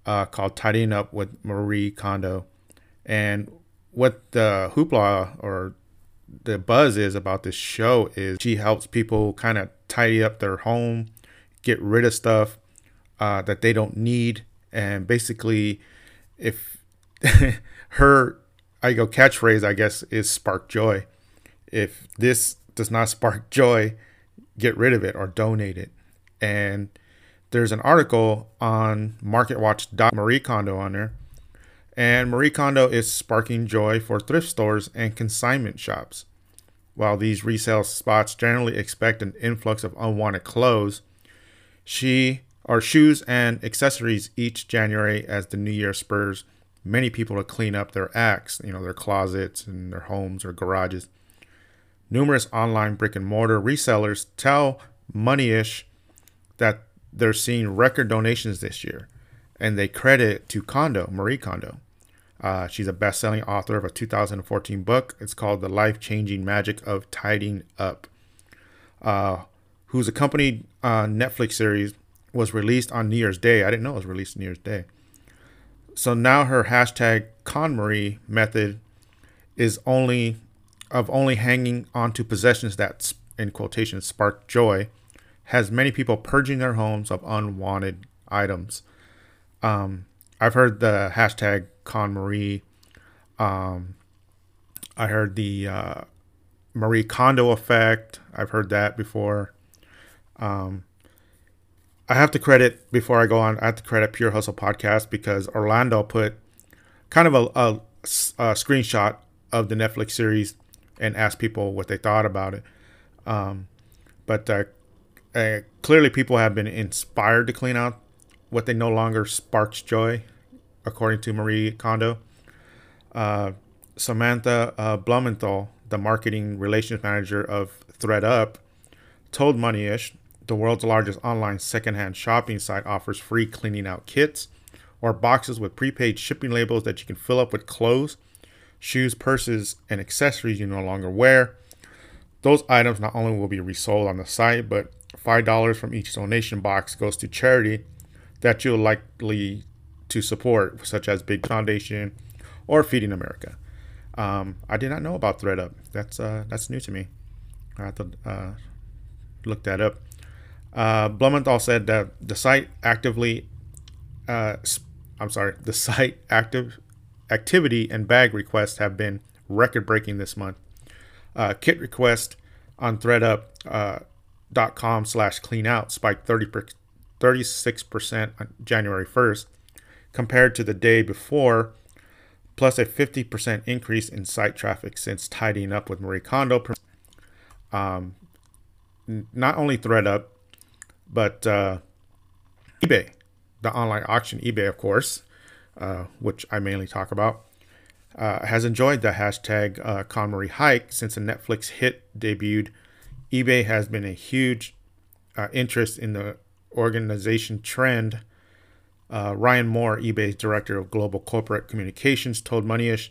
uh, called Tidying Up with Marie Kondo, and what the hoopla or the buzz is about this show is she helps people kind of tidy up their home, get rid of stuff uh, that they don't need, and basically, if her I go catchphrase, I guess, is spark joy. If this does not spark joy, get rid of it or donate it. And there's an article on MarketWatch. Marie Kondo on there, and Marie Kondo is sparking joy for thrift stores and consignment shops. While these resale spots generally expect an influx of unwanted clothes, she or shoes and accessories each January as the new year spurs many people to clean up their acts, you know, their closets and their homes or garages. Numerous online brick and mortar resellers tell Moneyish that they're seeing record donations this year, and they credit to Kondo, Marie Kondo. Uh, she's a best-selling author of a 2014 book. It's called "The Life-Changing Magic of Tidying Up," uh, whose accompanied uh, Netflix series was released on New Year's Day. I didn't know it was released New Year's Day. So now her hashtag KonMari method is only of only hanging onto possessions that, in quotation, spark joy, has many people purging their homes of unwanted items. Um, I've heard the hashtag KonMari. Um, I heard the uh, Marie Kondo effect. I've heard that before. Um, I have to credit before I go on. I have to credit Pure Hustle podcast because Orlando put kind of a, a, a screenshot of the Netflix series and asked people what they thought about it. Um, but uh, uh, clearly, people have been inspired to clean out what they no longer sparks joy, according to Marie Kondo. Uh, Samantha uh, Blumenthal, the marketing relations manager of thredUP, told Moneyish the world's largest online secondhand shopping site offers free cleaning out kits or boxes with prepaid shipping labels that you can fill up with clothes, shoes, purses, and accessories you no longer wear. Those items not only will be resold on the site, but $5 from each donation box goes to charity that you'll likely to support, such as Big Foundation or Feeding America. Um, I did not know about thredUP. That's uh, that's new to me. I have to uh, look that up. Uh, Blumenthal said that the site actively, uh, I'm sorry, the site active activity and bag requests have been record breaking this month. Uh, kit request on thredup.com uh, slash clean out spiked 30 36% on January 1st compared to the day before, plus a 50% increase in site traffic since tidying up with Marie Kondo. Um, not only thredUP, but uh, eBay, the online auction, eBay, of course, uh, which I mainly talk about, uh, has enjoyed the hashtag uh, hike since the Netflix hit debuted. eBay has been a huge uh, interest in the organization Trend, uh, Ryan Moore, eBay's director of global corporate communications, told Moneyish,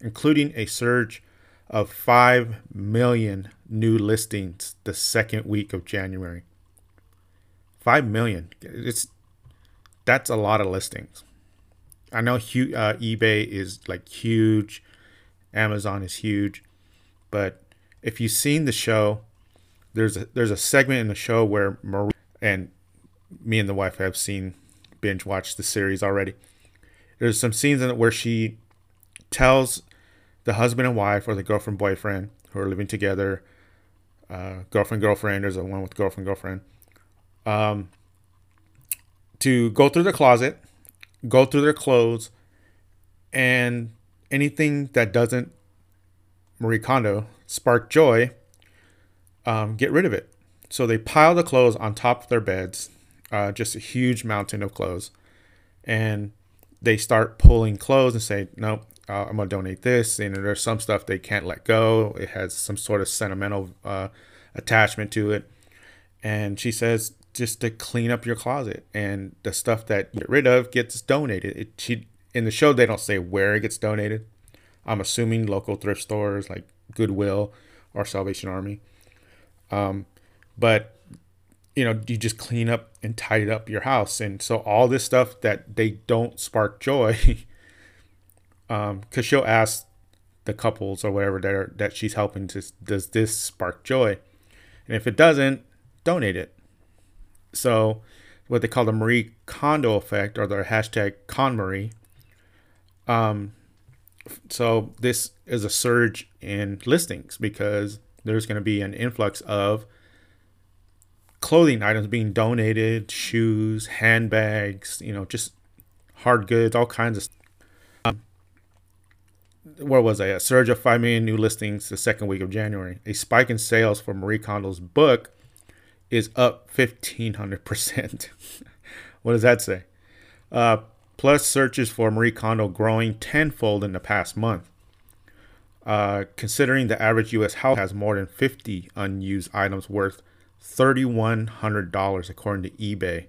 including a surge of 5 million new listings the second week of January. 5 million. It's that's a lot of listings. I know uh, eBay is like huge, Amazon is huge, but if you've seen the show, there's a, there's a segment in the show where Marie and me and the wife have seen binge watched the series already. There's some scenes in it where she tells the husband and wife or the girlfriend boyfriend who are living together, uh, girlfriend girlfriend. There's a one with girlfriend girlfriend. Um, to go through the closet, go through their clothes, and anything that doesn't Marie Kondo spark joy, um, get rid of it. So they pile the clothes on top of their beds, uh, just a huge mountain of clothes, and they start pulling clothes and say, "Nope, uh, I'm gonna donate this." And there's some stuff they can't let go. It has some sort of sentimental uh, attachment to it. And she says, just to clean up your closet, and the stuff that you get rid of gets donated. It, she in the show they don't say where it gets donated. I'm assuming local thrift stores like Goodwill or Salvation Army. Um, but you know, you just clean up and tidy up your house, and so all this stuff that they don't spark joy, um, because she'll ask the couples or whatever that are, that she's helping to does this spark joy, and if it doesn't, donate it. So, what they call the Marie Kondo effect or the hashtag KonMari. Um, so this is a surge in listings because there's going to be an influx of clothing items being donated, shoes, handbags, you know, just hard goods, all kinds of. Um, where was I? A surge of 5 million new listings the second week of January. A spike in sales for Marie Kondo's book is up 1500%. what does that say? Uh, plus searches for Marie Kondo growing tenfold in the past month. Uh, considering the average U.S. house has more than 50 unused items worth $3,100 according to eBay.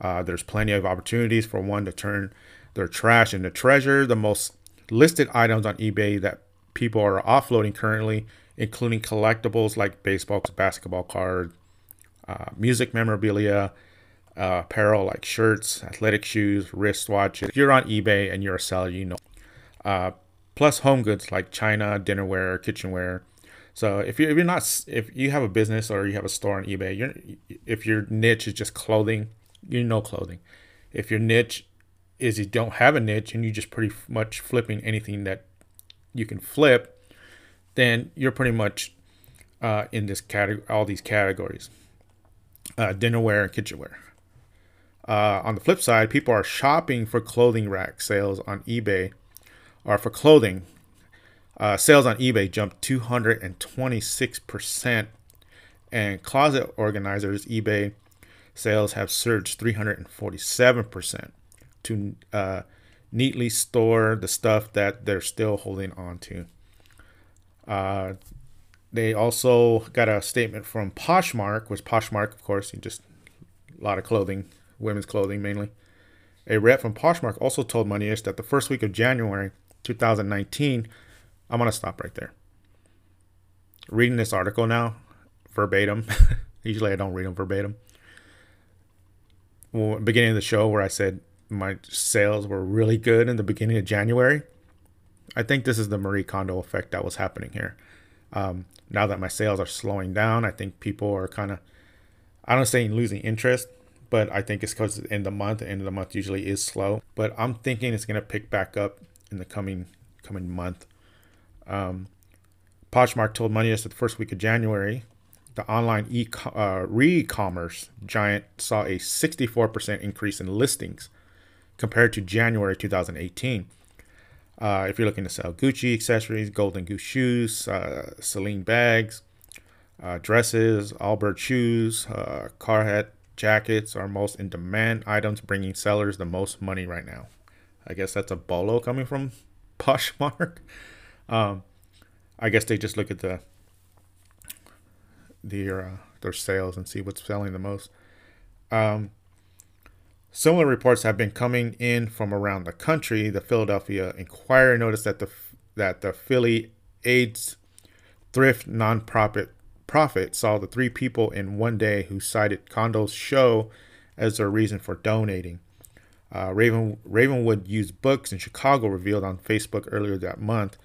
Uh, there's plenty of opportunities for one to turn their trash into treasure. The most listed items on eBay that people are offloading currently, including collectibles like baseball, basketball cards, uh, music memorabilia, uh, apparel like shirts, athletic shoes, wristwatches. If you're on eBay and you're a seller, you know. Uh, plus home goods like china, dinnerware, kitchenware. So if you're, if you're not if you have a business or you have a store on eBay, you're if your niche is just clothing, you know clothing. If your niche is you don't have a niche and you're just pretty much flipping anything that you can flip, then you're pretty much uh, in this category, all these categories uh, dinnerware and kitchenware. Uh, on the flip side, people are shopping for clothing rack sales on eBay, or for clothing. Uh, sales on eBay jumped 226%, and closet organizers eBay sales have surged 347% to uh, neatly store the stuff that they're still holding on to. They also got a statement from Poshmark, which Poshmark, of course, you just a lot of clothing, women's clothing mainly. A rep from Poshmark also told Moneyish that the first week of January 2019, I'm going to stop right there. Reading this article now, verbatim. Usually I don't read them verbatim. Well, beginning of the show where I said my sales were really good in the beginning of January, I think this is the Marie Kondo effect that was happening here. Um, now that my sales are slowing down, I think people are kind of, I don't say losing interest, but I think it's because in the month, the end of the month usually is slow. But I'm thinking it's gonna pick back up in the coming coming month. Um, Poshmark told Moneyish that the first week of January, the online e uh, re-commerce giant saw a 64% increase in listings compared to January 2018. Uh, if you're looking to sell Gucci accessories, Golden Goose shoes, uh, Celine bags, uh, dresses, Allbirds shoes, uh, Carhartt jackets are most in demand items, bringing sellers the most money right now. I guess that's a bolo coming from Poshmark. Um, I guess they just look at the their uh, their sales and see what's selling the most. Um, similar reports have been coming in from around the country. The Philadelphia Inquirer noticed that the that the Philly AIDS thrift nonprofit profit saw the three people in one day who cited Kondo's show as their reason for donating. Uh, Raven, Ravenwood Used Books in Chicago revealed on Facebook earlier that month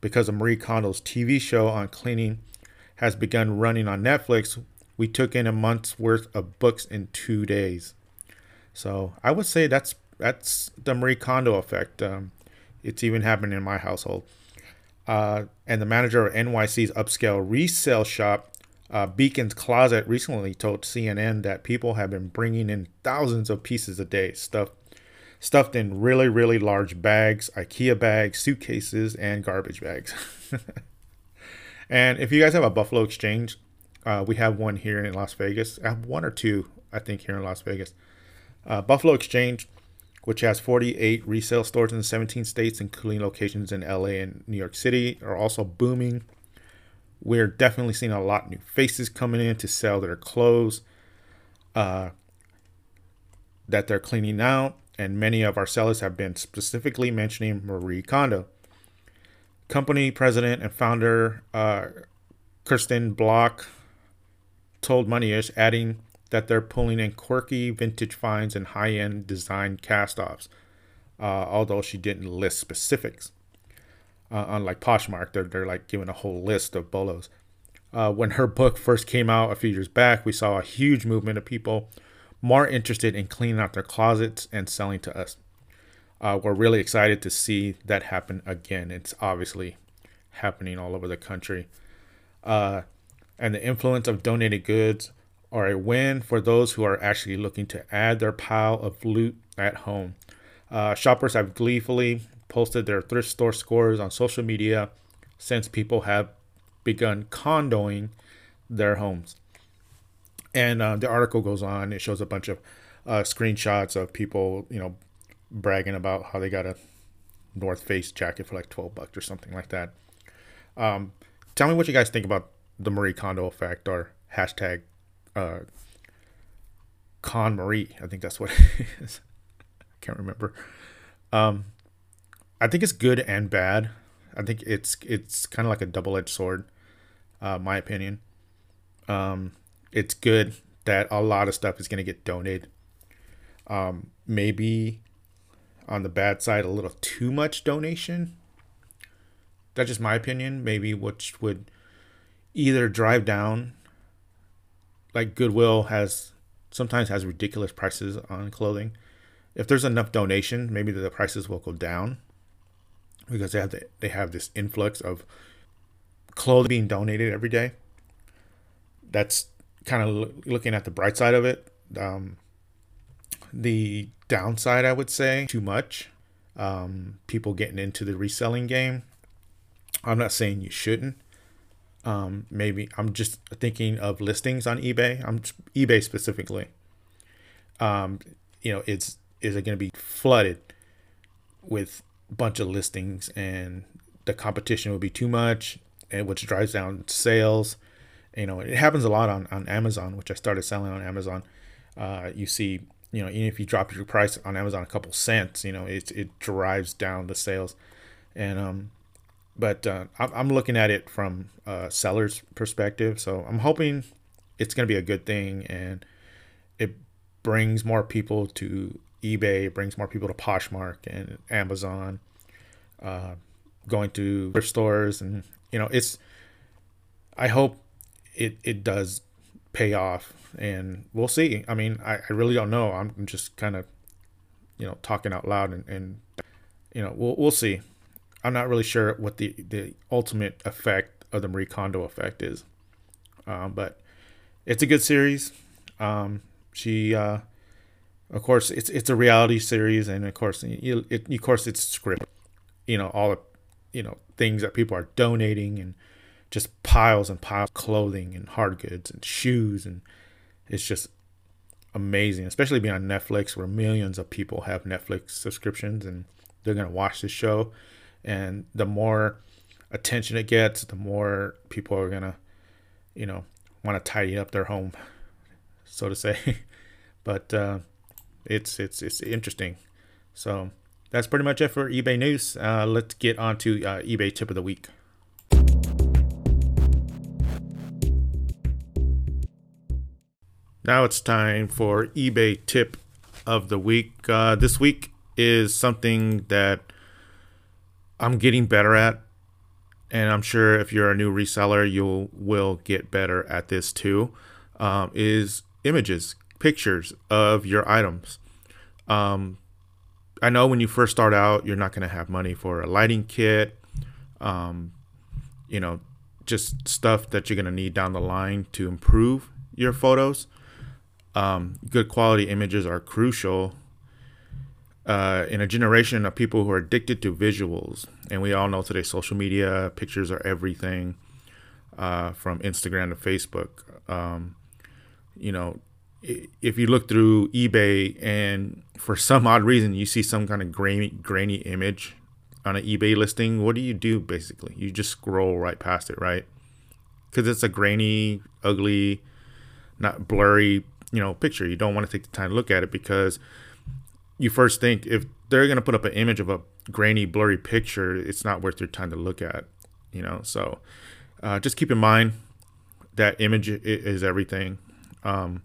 because of Marie Kondo's TV show on cleaning has begun running on Netflix. We took in a month's worth of books in two days. So I would say that's that's the Marie Kondo effect. Um, it's even happening in my household. Uh, and the manager of NYC's upscale resale shop, uh, Beacon's Closet, recently told CNN that people have been bringing in thousands of pieces a day, stuff stuffed in really, really large bags, IKEA bags, suitcases, and garbage bags. and if you guys have a Buffalo Exchange, uh, we have one here in Las Vegas. I have one or two, I think, here in Las Vegas. Uh, Buffalo Exchange, which has 48 resale stores in 17 states, including locations in LA and New York City, are also booming. We're definitely seeing a lot of new faces coming in to sell their clothes uh, that they're cleaning out and many of our sellers have been specifically mentioning Marie Kondo. Company president and founder uh, Kerstin Block told Moneyish, adding that they're pulling in quirky vintage finds and high end design cast offs, uh, although she didn't list specifics. Uh, unlike Poshmark, they're, they're like giving a whole list of bolos. Uh, when her book first came out a few years back, we saw a huge movement of people more interested in cleaning out their closets and selling to us. Uh, we're really excited to see that happen again. It's obviously happening all over the country. Uh, and the influence of donated goods are a win for those who are actually looking to add their pile of loot at home. Uh, shoppers have gleefully posted their thrift store scores on social media since people have begun condoing their homes. And uh, the article goes on. It shows a bunch of uh, screenshots of people, you know, bragging about how they got a North Face jacket for like 12 bucks or something like that. Um, tell me what you guys think about the Marie Kondo effect or hashtag uh, KonMari. I think that's what it is. I can't remember. Um, I think it's good and bad. I think it's it's kind of like a double edged sword, uh, my opinion. Um, it's good that a lot of stuff is going to get donated. Um, maybe on the bad side, a little too much donation. That's just my opinion. Maybe which would either drive down, like Goodwill has sometimes has ridiculous prices on clothing. If there's enough donation, maybe the prices will go down because they have the, they have this influx of clothing being donated every day. That's kind of looking at the bright side of it. Um, the downside, I would say, too much. Um, people getting into the reselling game. I'm not saying you shouldn't. Um, maybe I'm just thinking of listings on eBay. I'm eBay specifically. Um, you know, it's is it going to be flooded with a bunch of listings, and the competition will be too much, and which drives down sales you know it happens a lot on, on amazon which i started selling on amazon uh, you see you know even if you drop your price on amazon a couple cents you know it, it drives down the sales and um but uh, i'm looking at it from a seller's perspective so i'm hoping it's going to be a good thing and it brings more people to ebay it brings more people to poshmark and amazon uh, going to thrift stores and you know it's i hope it it does pay off, and we'll see. I mean, I, I really don't know. I'm just kind of, you know, talking out loud, and, and you know, we'll we'll see. I'm not really sure what the the ultimate effect of the Marie Kondo effect is, um, but it's a good series. Um, she, uh, of course, it's it's a reality series, and of course, it, of course, it's script. You know, all the, you know, things that people are donating and just piles and piles of clothing and hard goods and shoes and it's just amazing especially being on netflix where millions of people have netflix subscriptions and they're going to watch this show and the more attention it gets the more people are to you know want to tidy up their home so to say but uh, it's it's it's interesting. So that's pretty much it for eBay news. Uh, let's get on to uh, eBay tip of the week. Now it's time for eBay tip of the week. Uh, this week is something that I'm getting better at, and I'm sure if you're a new reseller, you will get better at this too. Um, is images, pictures of your items. Um, I know when you first start out, you're not going to have money for a lighting kit, um, you know, just stuff that you're going to need down the line to improve your photos. Um, good quality images are crucial uh, in a generation of people who are addicted to visuals. And we all know today social media, pictures are everything uh, from Instagram to Facebook. Um, you know, if you look through eBay and for some odd reason you see some kind of grainy, grainy image on an eBay listing, what do you do basically? You just scroll right past it, right? Because it's a grainy, ugly, not blurry, you know, picture. You don't want to take the time to look at it because you first think if they're going to put up an image of a grainy, blurry picture, it's not worth your time to look at, you know. So uh, just keep in mind that image is everything. Um,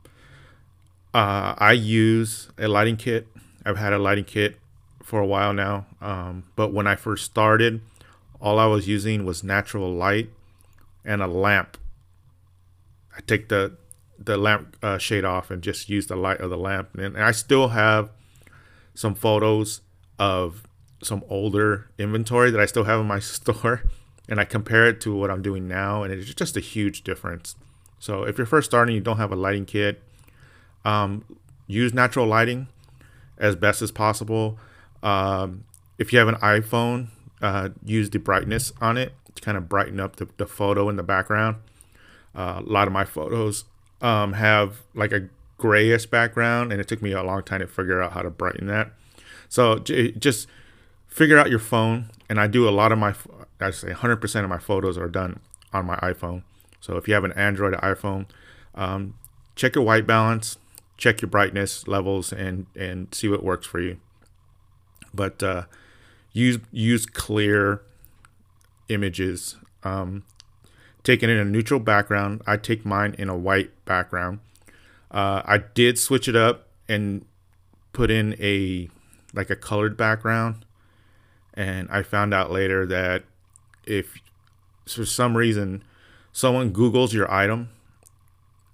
uh, I use a lighting kit. I've had a lighting kit for a while now, um, but when I first started, all I was using was natural light and a lamp. I take the the lamp uh, shade off and just use the light of the lamp, and I still have some photos of some older inventory that I still have in my store, and I compare it to what I'm doing now, and it's just a huge difference. So if you're first starting, you don't have a lighting kit um, use natural lighting as best as possible. Um, if you have an iPhone, uh, use the brightness on it to kind of brighten up the, the photo in the background. Uh, a lot of my photos um, have like a grayish background, and it took me a long time to figure out how to brighten that. So j- just figure out your phone, and I do a lot of my, I say 100% of my photos are done on my iPhone. So if you have an Android or iPhone, um, check your white balance, check your brightness levels and and see what works for you. But uh, use use clear images. Um, take in a neutral background. I take mine in a white background. Uh, I did switch it up and put in a like a colored background, and I found out later that if for some reason someone Google's your item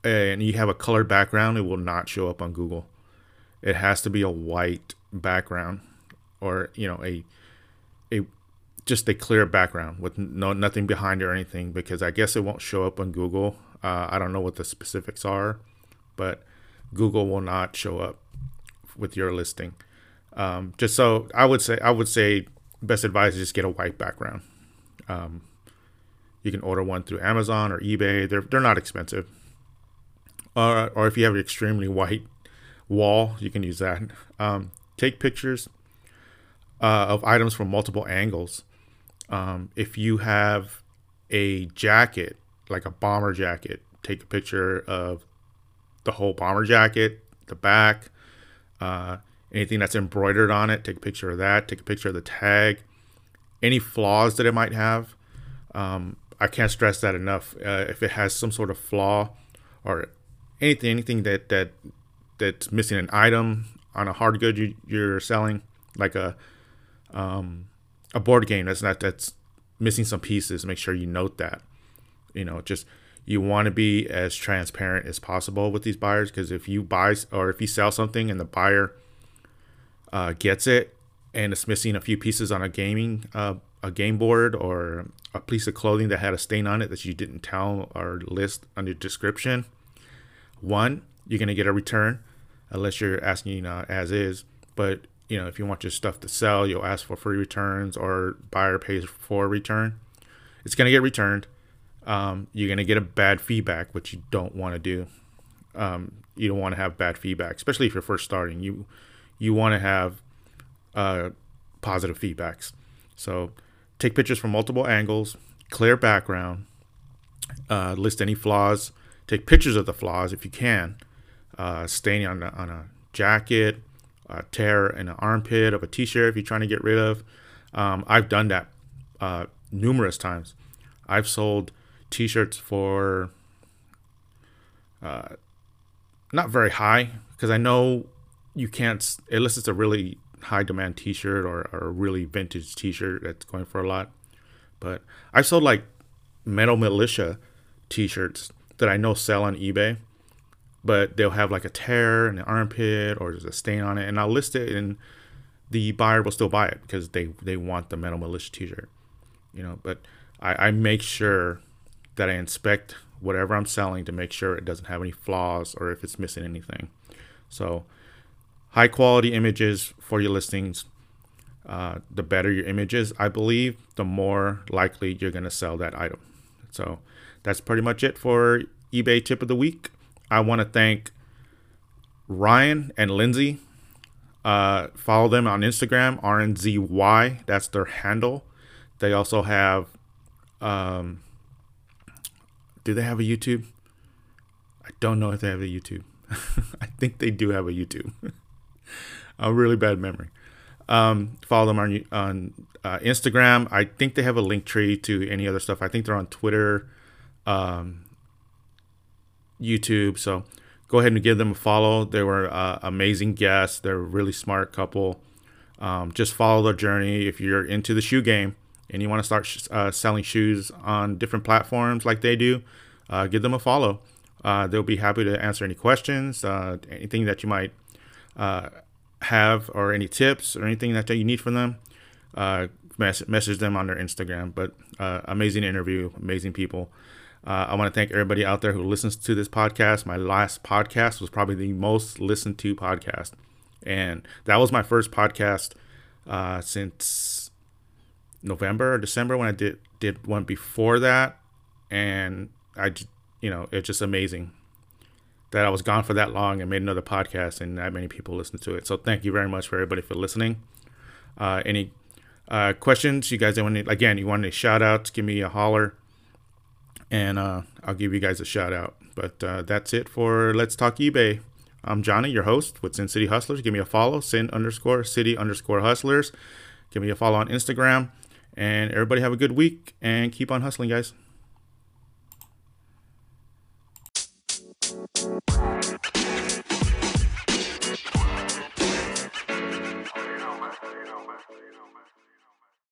and you have a colored background, it will not show up on Google. It has to be a white background or, you know, a a just a clear background with no nothing behind or anything because I guess it won't show up on Google. Uh, I don't know what the specifics are, but Google will not show up with your listing. Um, just so I would say, I would say best advice is just get a white background. Um, you can order one through Amazon or eBay. They're they're not expensive or, or if you have an extremely white wall, you can use that. Um, take pictures uh, of items from multiple angles. Um, if you have a jacket, like a bomber jacket, take a picture of the whole bomber jacket, the back, uh, anything that's embroidered on it, take a picture of that. Take a picture of the tag, any flaws that it might have. Um, I can't stress that enough. Uh, if it has some sort of flaw or anything anything that that that's missing an item on a hard good you, you're selling, like a um, a board game that's not that's missing some pieces. Make sure you note that. You know, just you want to be as transparent as possible with these buyers because if you buy or if you sell something and the buyer uh, gets it and it's missing a few pieces on a gaming uh, a game board or a piece of clothing that had a stain on it that you didn't tell or list under description one, you're gonna get a return unless you're asking uh, as is. But you know, if you want your stuff to sell, you'll ask for free returns or buyer pays for a return. It's gonna get returned. Um, you're gonna get a bad feedback, which you don't want to do. Um, you don't want to have bad feedback, especially if you're first starting. You you want to have uh, positive feedbacks. So take pictures from multiple angles, clear background, uh, list any flaws Take pictures of the flaws if you can. uh, stain on a, on a jacket, a tear in an armpit of a t-shirt if you're trying to get rid of. Um, I've done that uh, numerous times. I've sold t-shirts for uh, not very high because I know you can't unless it's a really high demand t-shirt or, or a really vintage t-shirt that's going for a lot. But I've sold like Metal Militia t-shirts that I know sell on eBay, but they'll have like a tear in the armpit or there's a stain on it, and I'll list it, and the buyer will still buy it because they they want the Metal Militia t-shirt, you know. But I, I make sure that I inspect whatever I'm selling to make sure it doesn't have any flaws or if it's missing anything. So, high quality images for your listings. Uh, the better your images, I believe, the more likely you're going to sell that item. So, that's pretty much it for eBay tip of the week. I want to thank Ryan and Lindsay. Uh, follow them on Instagram, RNZY. That's their handle. They also have, um, do they have a YouTube? I don't know if they have a YouTube. I think they do have a YouTube. a really bad memory. Um, follow them on on uh, Instagram. I think they have a Linktree to any other stuff. I think they're on Twitter um, YouTube. So go ahead and give them a follow. They were uh, amazing guests. They're a really smart couple. Um, just follow their journey. If you're into the shoe game and you want to start sh- uh, selling shoes on different platforms like they do, uh, give them a follow. Uh, they'll be happy to answer any questions, uh, anything that you might uh, have, or any tips or anything that you need from them. Mess- message them on their Instagram. But amazing interview, amazing people. Uh, I want to thank everybody out there who listens to this podcast. My last podcast was probably the most listened to podcast, and that was my first podcast uh, since November or December when I did did one before that, and I, you know, it's just amazing that I was gone for that long and made another podcast, and that many people listened to it. So thank you very much for everybody for listening. Uh, any uh, questions you guys want to, again, you want any shout outs, give me a holler and uh, I'll give you guys a shout out. But uh, that's it for Let's Talk eBay. I'm Johnny, your host with Sin City Hustlers. Give me a follow, Sin underscore City underscore Hustlers. Give me a follow on Instagram. And everybody have a good week and keep on hustling, guys.